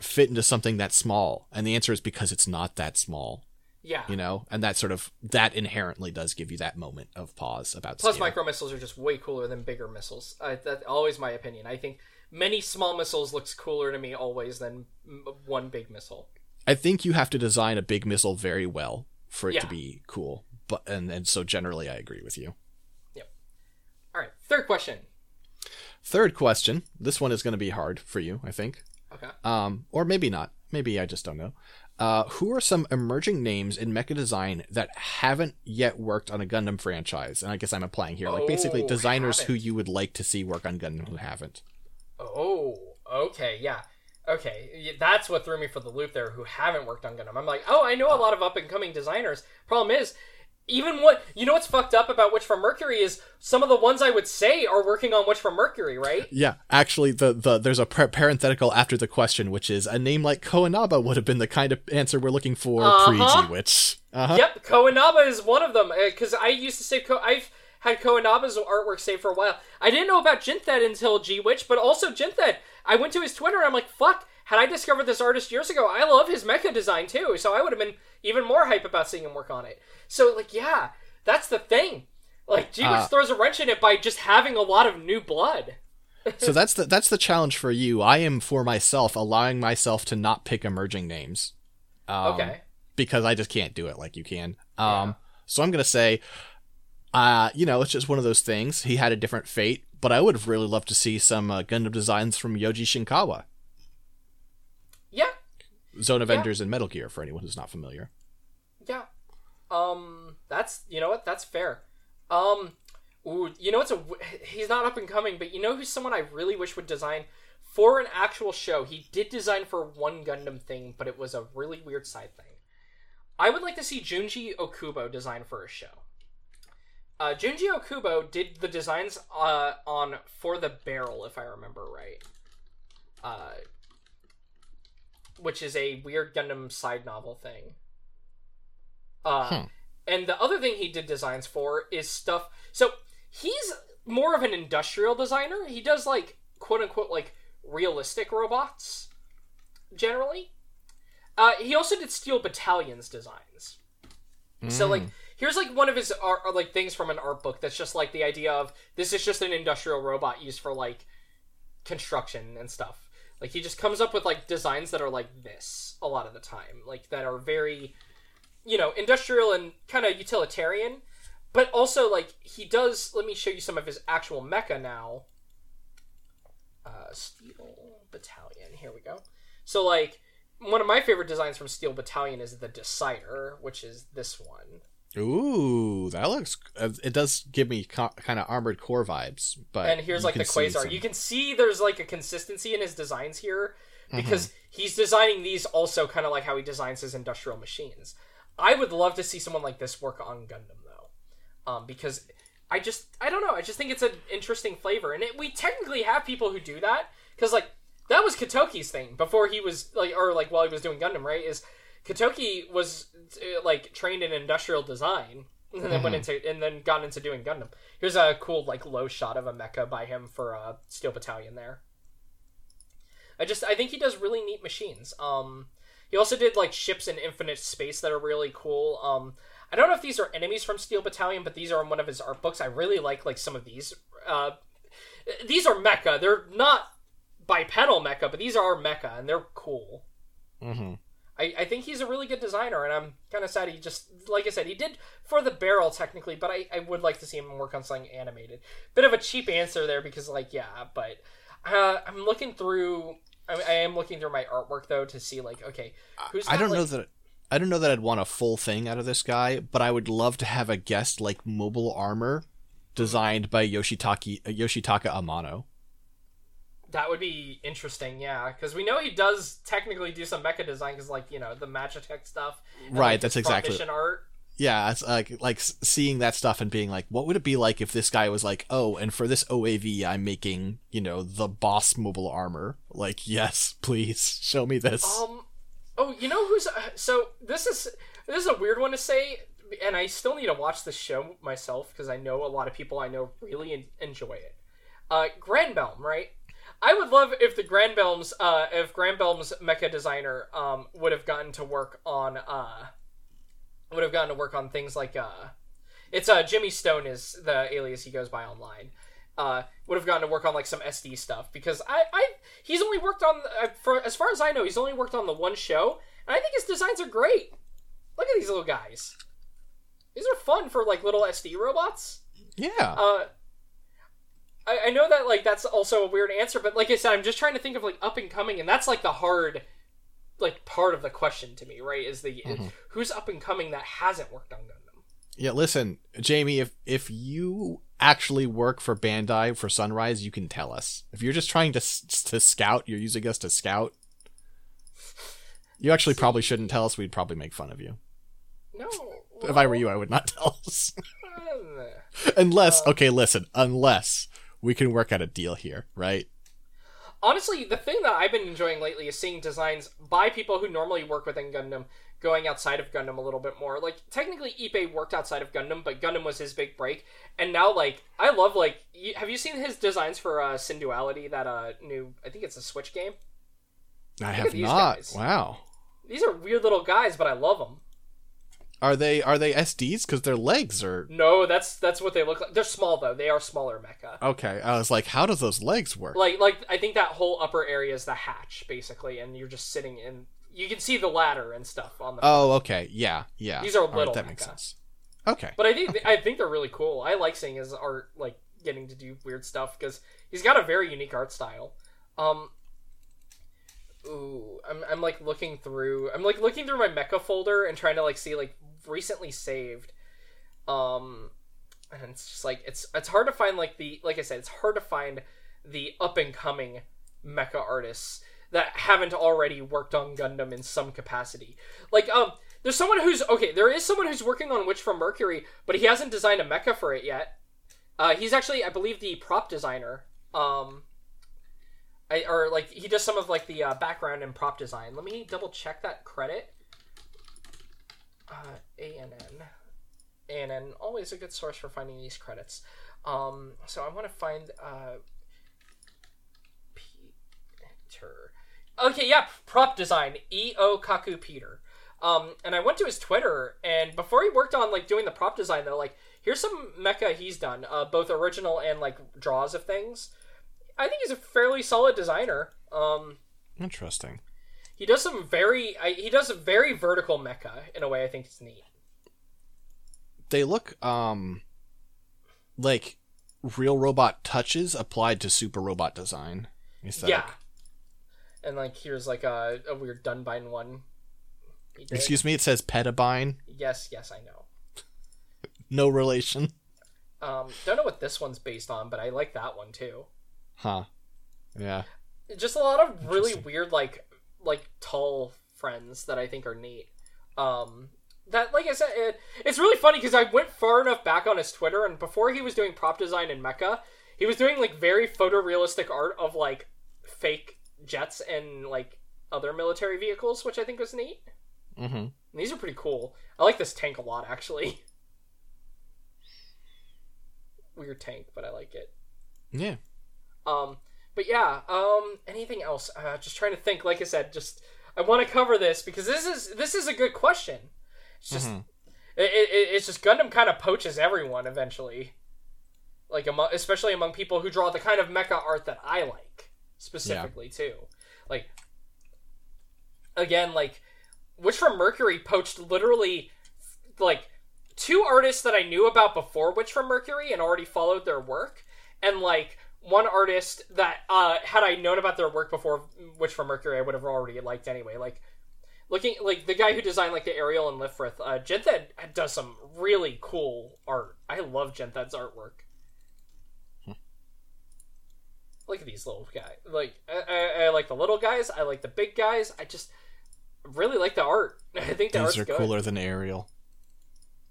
fit into something that small? And the answer is because it's not that small. Yeah. You know, and that sort of that inherently does give you that moment of pause about. Plus, micro missiles are just way cooler than bigger missiles. Uh, that's always my opinion. I think many small missiles looks cooler to me always than m- one big missile. I think you have to design a big missile very well for it Yeah. to be cool. But and and so generally, I agree with you. Yep. All right, third question. Third question. This one is going to be hard for you, I think. Okay. Um, or maybe not. Maybe I just don't know. Uh, who are some emerging names in mecha design that haven't yet worked on a Gundam franchise? And I guess I'm applying here, like basically Oh, designers who haven't. you would like to see work on Gundam who haven't. Oh, okay, yeah. Okay, that's what threw me for the loop there, who haven't worked on Gundam. I'm like, oh, I know a lot of up and coming designers. Problem is, even what, you know what's fucked up about Witch from Mercury is some of the ones I would say are working on Witch from Mercury, right? Yeah, actually, the, the there's a par- parenthetical after the question, which is a name like Ko Inaba would have been the kind of answer we're looking for pre Uh-huh. G Witch. Uh-huh. Yep, Ko Inaba is one of them, because I used to say Ko- I've had Ko Inaba's artwork saved for a while. I didn't know about Jinthed until G Witch, but also Jinthed. I went to his Twitter, and I'm like, fuck, had I discovered this artist years ago, I love his mecha design too, so I would have been even more hype about seeing him work on it. So, like, yeah, that's the thing. Like, G Uh, throws a wrench in it by just having a lot of new blood. so that's the that's the challenge for you. I am for myself allowing myself to not pick emerging names. Um, Okay. Because I just can't do it like you can. Um, so I'm gonna say, uh, you know, it's just one of those things. He had a different fate, but I would have really loved to see some uh, Gundam designs from Yoji Shinkawa, Yeah, Zone of Enders and Metal Gear. For anyone who's not familiar. Yeah. Um, that's you know what? That's fair. Um, ooh, you know it's a he's not up and coming, but you know who's someone I really wish would design for an actual show. He did design for one Gundam thing, but it was a really weird side thing. I would like to see Junji Okubo design for a show. Uh, Junji Okubo did the designs uh, on For the Barrel, if I remember right. Uh, which is a weird Gundam side novel thing. Uh, Hmm. And the other thing he did designs for is stuff. So he's more of an industrial designer. He does like quote unquote like realistic robots generally. Uh, he also did Steel Battalion's designs. So like here's like one of his art or, like things from an art book that's just like the idea of this is just an industrial robot used for like construction and stuff. Like he just comes up with like designs that are like this a lot of the time, like that are very you know, industrial and kind of utilitarian, but also like he does let me show you some of his actual mecha now. Uh Steel Battalion, here we go. So like one of my favorite designs from Steel Battalion is the Decider, which is this one. Ooh, that looks. uh, It does give me co- kind of armored core vibes, but and here's like the quasar some- you can see there's like a consistency in his designs here Mm-hmm. because he's designing these also kind of like how he designs his industrial machines i would love to see someone like this work on gundam though um, because i just i don't know i just think it's an interesting flavor and it, we technically have people who do that because like that was katoki's thing before he was like or like while he was doing gundam right is katoki was uh, like trained in industrial design and then went Mm-hmm. into and then got into doing Gundam. Here's a cool like low shot of a mecha by him for uh, Steel Battalion there. I just I think he does really neat machines. Um, he also did like ships in infinite space that are really cool. Um, I don't know if these are enemies from Steel Battalion, but these are in one of his art books. I really like like some of these. Uh, these are mecha. They're not bipedal mecha, but these are mecha, and they're cool. Mhm. I, I think he's a really good designer, and I'm kind of sad he just, like I said, he did for the barrel technically, but I, I would like to see him work on something animated. Bit of a cheap answer there because, like, yeah, but uh, I'm looking through. I, I am looking through my artwork though to see like, okay, who's I don't know that. I don't know that I'd want a full thing out of this guy, but I would love to have a guest like mobile armor designed by Yoshitaki Yoshitaka Amano. That would be interesting, yeah, because we know he does technically do some mecha design, because like you know the Magitek stuff, and, Right, like, that's exactly- art. Yeah, it's like like seeing that stuff and being like, what would it be like if this guy was like, oh, and for this OAV, I'm making you know the boss mobile armor. Like, yes, please show me this. Um, Oh, you know who's uh, so this is this is a weird one to say, and I still need to watch the show myself because I know a lot of people I know really en- enjoy it. Uh, Granbelm, right? I would love if the Granbelms, uh, if Granbelm's mecha designer, um, would have gotten to work on, uh, would have gotten to work on things like, uh, it's uh Jimmy Stone is the alias he goes by online. Uh, would have gotten to work on like some SD stuff because I, I he's only worked on uh, for as far as I know he's only worked on the one show and I think his designs are great. Look at these little guys. These are fun for like little SD robots. Yeah. Uh, I, I know that like that's also a weird answer, but like I said, I'm just trying to think of like up and coming, and that's like the hard like part of the question to me, right? Is the mm-hmm. who's up and coming that hasn't worked on Gundam? Yeah, listen, Jamie, if if you actually work for Bandai for Sunrise, you can tell us. If you're just trying to to scout, you're using us to scout. You actually probably shouldn't tell us. We'd probably make fun of you. No. If I were you, I would not tell us. well, uh, unless, uh okay, listen, unless we can work out a deal here, right? honestly, the thing that I've been enjoying lately is seeing designs by people who normally work within Gundam going outside of Gundam a little bit more. Like technically, Ippei worked outside of Gundam, but Gundam was his big break. And now, like, I love like, you, have you seen his designs for uh, Synduality? That uh new, I think it's a Switch game. I at have not. guys. Wow. These are weird little guys, but I love them. Are they are they SDs? Because their legs are No, that's that's what they look like. They're small though. They are smaller mecha. okay. I was like, how does those legs work? Like like I think that whole upper area is the hatch basically, and you're just sitting in. You can see the ladder and stuff on the. Oh, okay. Yeah, yeah. These are All right, little that makes sense. Okay. But I think I think they're really cool. I like seeing his art, like getting to do weird stuff because he's got a very unique art style. Um, ooh, I'm I'm like looking through. I'm like looking through my mecha folder and trying to like see like recently saved. Um, and it's just like it's it's hard to find like the like I said, it's hard to find the up and coming mecha artists that haven't already worked on Gundam in some capacity. Like um there's someone who's okay, there is someone who's working on Witch from Mercury, but he hasn't designed a mecha for it yet. Uh he's actually I believe the prop designer. Um I, or like he does some of like the uh, background and prop design. Let me double check that credit. Uh, ANN. ANN, always a good source for finding these credits. Um, so I want to find uh, Peter. Okay, yeah, prop design. E O Kaku Peter. Um, and I went to his Twitter, and before he worked on like doing the prop design, though, like here's some mecha he's done, uh, both original and like draws of things. I think he's a fairly solid designer. Um, Interesting. He does some very, I, he does a very vertical mecha in a way I think is neat. They look um like real robot touches applied to super robot design. Aesthetic. Yeah. And like here's like a, a weird Dunbine one. Excuse me, it says petabine. Yes, yes, I know. No relation. Um, don't know what this one's based on, but I like that one too. Huh. Yeah. Just a lot of really weird, like like tall friends that I think are neat. Um, that like I said, it, it's really funny because I went far enough back on his Twitter, and before he was doing prop design in mecha, he was doing like very photorealistic art of like fake jets and like other military vehicles, which I think was neat. Mm-hmm. These are pretty cool. I like this tank a lot, actually. Weird tank, but I like it. Yeah. Um, but yeah. Um, anything else? Uh, just trying to think. Like I said, just I want to cover this because this is this is a good question. It's just Mhm. it, it, it's just Gundam kind of poaches everyone eventually. Like among, especially among people who draw the kind of mecha art that I like specifically too. Like again, like Witch from Mercury poached literally like two artists that I knew about before Witch from Mercury and already followed their work, and like one artist that uh, had I known about their work before Witch from Mercury, I would have already liked anyway. Like looking like the guy who designed like the Aerial and Lfrith, uh, does some really cool art. I love Jinthed's artwork. Look at these little guys. Like I, I, I like the little guys. I like the big guys. I just really like the art. I think the art's These are good. cooler than Aerial.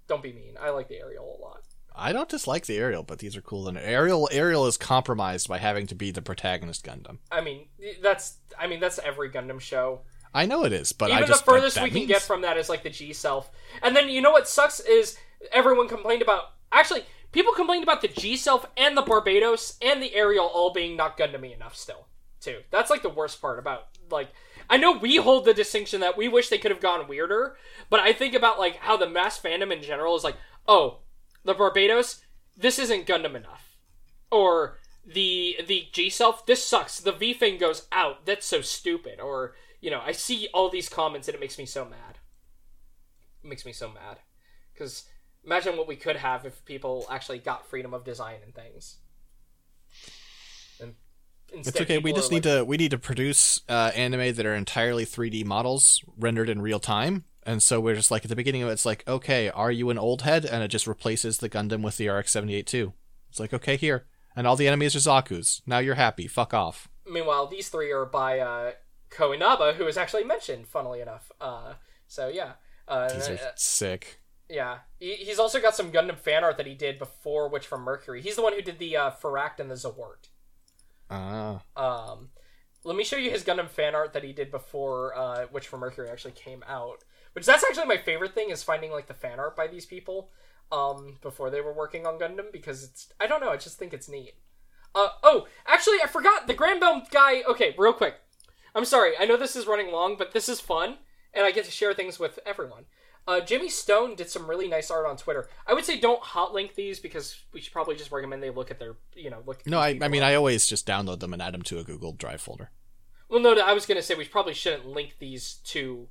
Don't be mean. I like the Aerial a lot. I don't dislike the Aerial, but these are cooler than Aerial. Aerial is compromised by having to be the protagonist Gundam. I mean, that's I mean that's every Gundam show. I know it is, but Even I just the furthest we can get from that is like the G self. And then you know what sucks is everyone complained about. Actually, people complained about the G self and the Barbatos and the Aerial all being not Gundam enough still. Too. That's like the worst part about like. I know we hold the distinction that we wish they could have gone weirder, but I think about like how the mass fandom in general is like, oh, the Barbatos, this isn't Gundam enough, or the the G self, this sucks. The V thing goes out. That's so stupid. Or you know, I see all these comments and it makes me so mad. It makes me so mad because imagine what we could have if people actually got freedom of design and things. And It's okay. We just need to we need to produce uh, anime that are entirely 3D models rendered in real time. And so we're just like at the beginning of it, it's like, okay, are you an old head? And it just replaces the Gundam with the RX 78 2. It's like, okay, here, and all the enemies are Zaku's. Now you're happy. Fuck off. Meanwhile, these three are by uh, Ko Inaba, who is actually mentioned, funnily enough. Uh, so yeah, uh, These are uh, sick. yeah. He, he's also got some Gundam fan art that he did before Witch from Mercury. He's the one who did the uh, Pharact and the Zowort. Ah, Um, let me show you his Gundam fan art that he did before uh, Witch from Mercury actually came out. Which that's actually my favorite thing is finding like the fan art by these people um, before they were working on Gundam because it's I don't know I just think it's neat. Uh, oh, actually I forgot the Granbelm guy. Okay, real quick. I'm sorry. I know this is running long, but this is fun and I get to share things with everyone. Uh, Jimmy Stone did some really nice art on Twitter. I would say don't hot link these because we should probably just recommend they look at their, you know, look. no, I, I mean, up. I always just download them and add them to a Google Drive folder. Well, no, I was gonna say we probably shouldn't link these to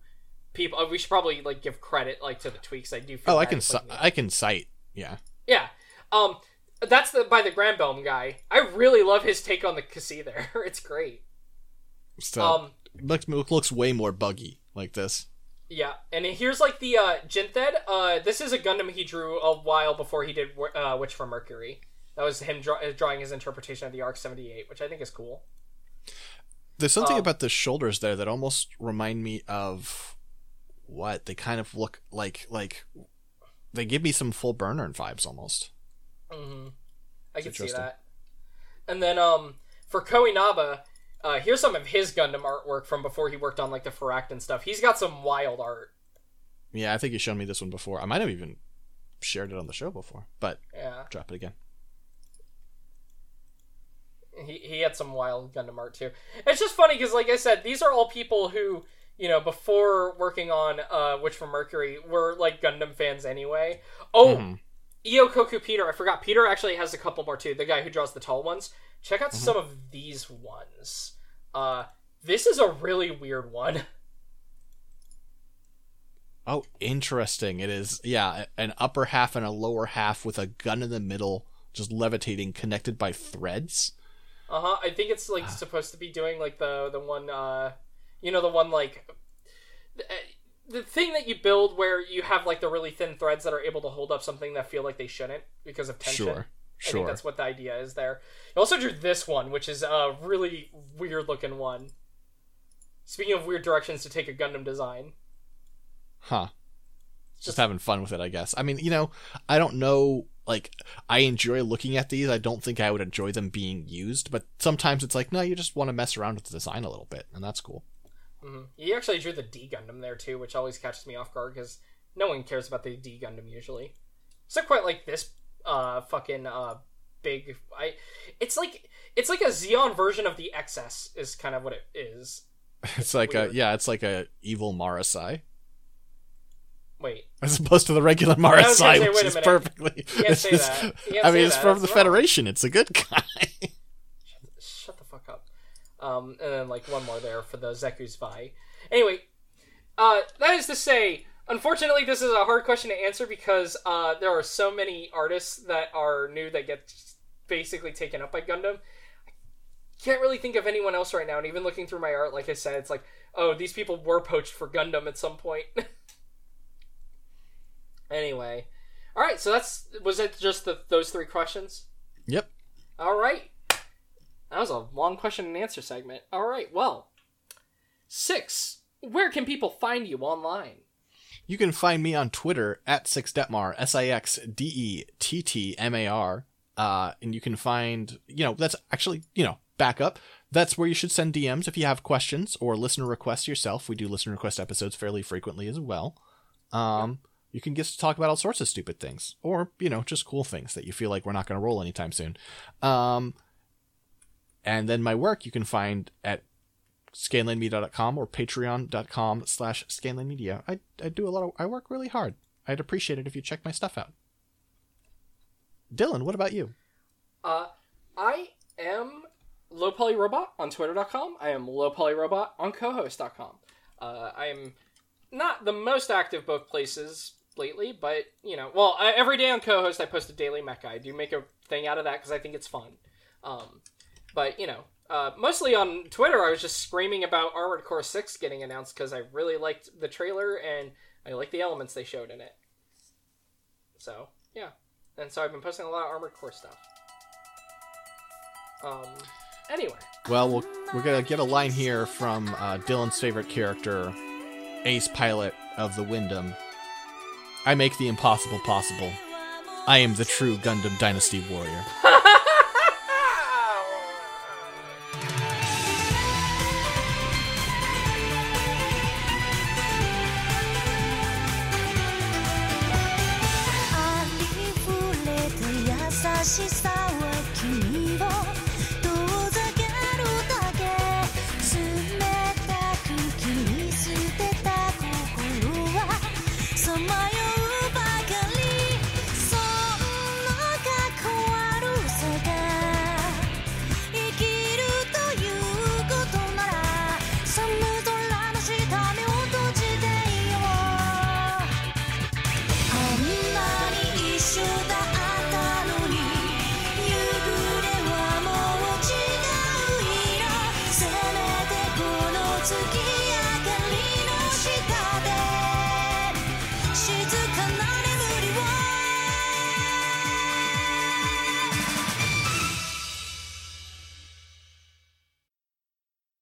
people. uh, We should probably like give credit like to the tweaks. I do. Feel Oh, I can like, I can cite. Yeah, yeah. Um, that's the by the Granbelm guy. I really love his take on the Cassie there. it's great. so Um, looks looks way more buggy like this. yeah, and here's like the uh, Jinthed. Uh, this is a Gundam he drew a while before he did uh, Witch from Mercury. That was him draw- uh, drawing his interpretation of the RX seventy eight, which I think is cool. There's something Um, about the shoulders there that almost remind me of what they kind of look like. Like they give me some full burner vibes almost. hmm I can see that. And then um for Ko Inaba, uh, here's some of his Gundam artwork from before he worked on like the Pharact and stuff. He's got some wild art. Yeah, I think you showed me this one before. I might have even shared it on the show before, but Yeah, drop it again. he he had some wild Gundam art too. It's just funny because, like I said, these are all people who you know before working on uh Witch from Mercury we were like Gundam fans anyway. Oh. Io Koku Peter, I forgot. Peter actually has a couple more too. The guy who draws the tall ones. Check Mm-hmm. out some of these ones. Uh, this is a really weird one. Oh, interesting. It is, yeah, an upper half and a lower half with a gun in the middle, just levitating, connected by threads. Uh huh. I think it's Ah. like supposed to be doing like the the one uh, you know the one like the, uh, the thing that you build where you have like the really thin threads that are able to hold up something that feel like they shouldn't because of tension. Sure, I think sure. that's what the idea is there. You also drew this one, which is a really weird looking one. Speaking of weird directions to take a Gundam design, Huh. Just, Just- having fun with it, I guess. I mean, you know, I don't know. Like, I enjoy looking at these. I don't think I would enjoy them being used, but sometimes it's like, no, you just want to mess around with the design a little bit, and that's cool. Hmm he actually drew the D Gundam there too, which always catches me off guard because no one cares about the D Gundam usually. It's not quite like this uh fucking uh big I it's like it's like a Zeon version of the XS is kind of what it is. It's like a yeah, it's like a evil Marasai Wait. as opposed to the regular Marasai, say, which is perfectly. You can't it's say just- that. You can't I mean, it's that. from the wrong. Federation. It's a good guy. Shut the fuck up. Um, and then like one more there for the Zeku's Vi. Anyway, uh, that is to say, unfortunately, this is a hard question to answer because uh, there are so many artists that are new that get basically taken up by Gundam. I can't really think of anyone else right now, and even looking through my art, like I said, it's like, oh, these people were poached for Gundam at some point. anyway, all right. So that's was it. Just the, those three questions. yep. All right. That was a long question and answer segment. All right. Well, six. Where can people find you online? You can find me on Twitter at Sixdettmar, S I X D E T T M A R. Uh, and you can find, you know, that's actually, you know, backup. That's where you should send DMs if you have questions or listener requests yourself. We do listener request episodes fairly frequently as well. Um, you can get to talk about all sorts of stupid things, or you know, just cool things that you feel like we're not going to roll anytime soon. Um, and then my work you can find at scanlinemedia.com or patreon.com slash scanlinemedia. I, I do a lot of, I work really hard. I'd appreciate it if you check my stuff out. Dylan, what about you? Uh, I am low poly robot on twitter.com. I am low poly robot on cohost.com. Uh, I am not the most active both places lately, but you know, well, I, every day on co-host I post a daily mecha. I do make a thing out of that because I think it's fun. Um, but you know, uh, mostly on Twitter, I was just screaming about Armored Core Six getting announced because I really liked the trailer and I like the elements they showed in it. So yeah, and so I've been posting a lot of Armored Core stuff. Um, anyway, Well, we'll we're gonna get a line here from uh, Dylan's favorite character, Ace Pilot of the Windam. I make the impossible possible. I am the true Gundam Dynasty warrior.「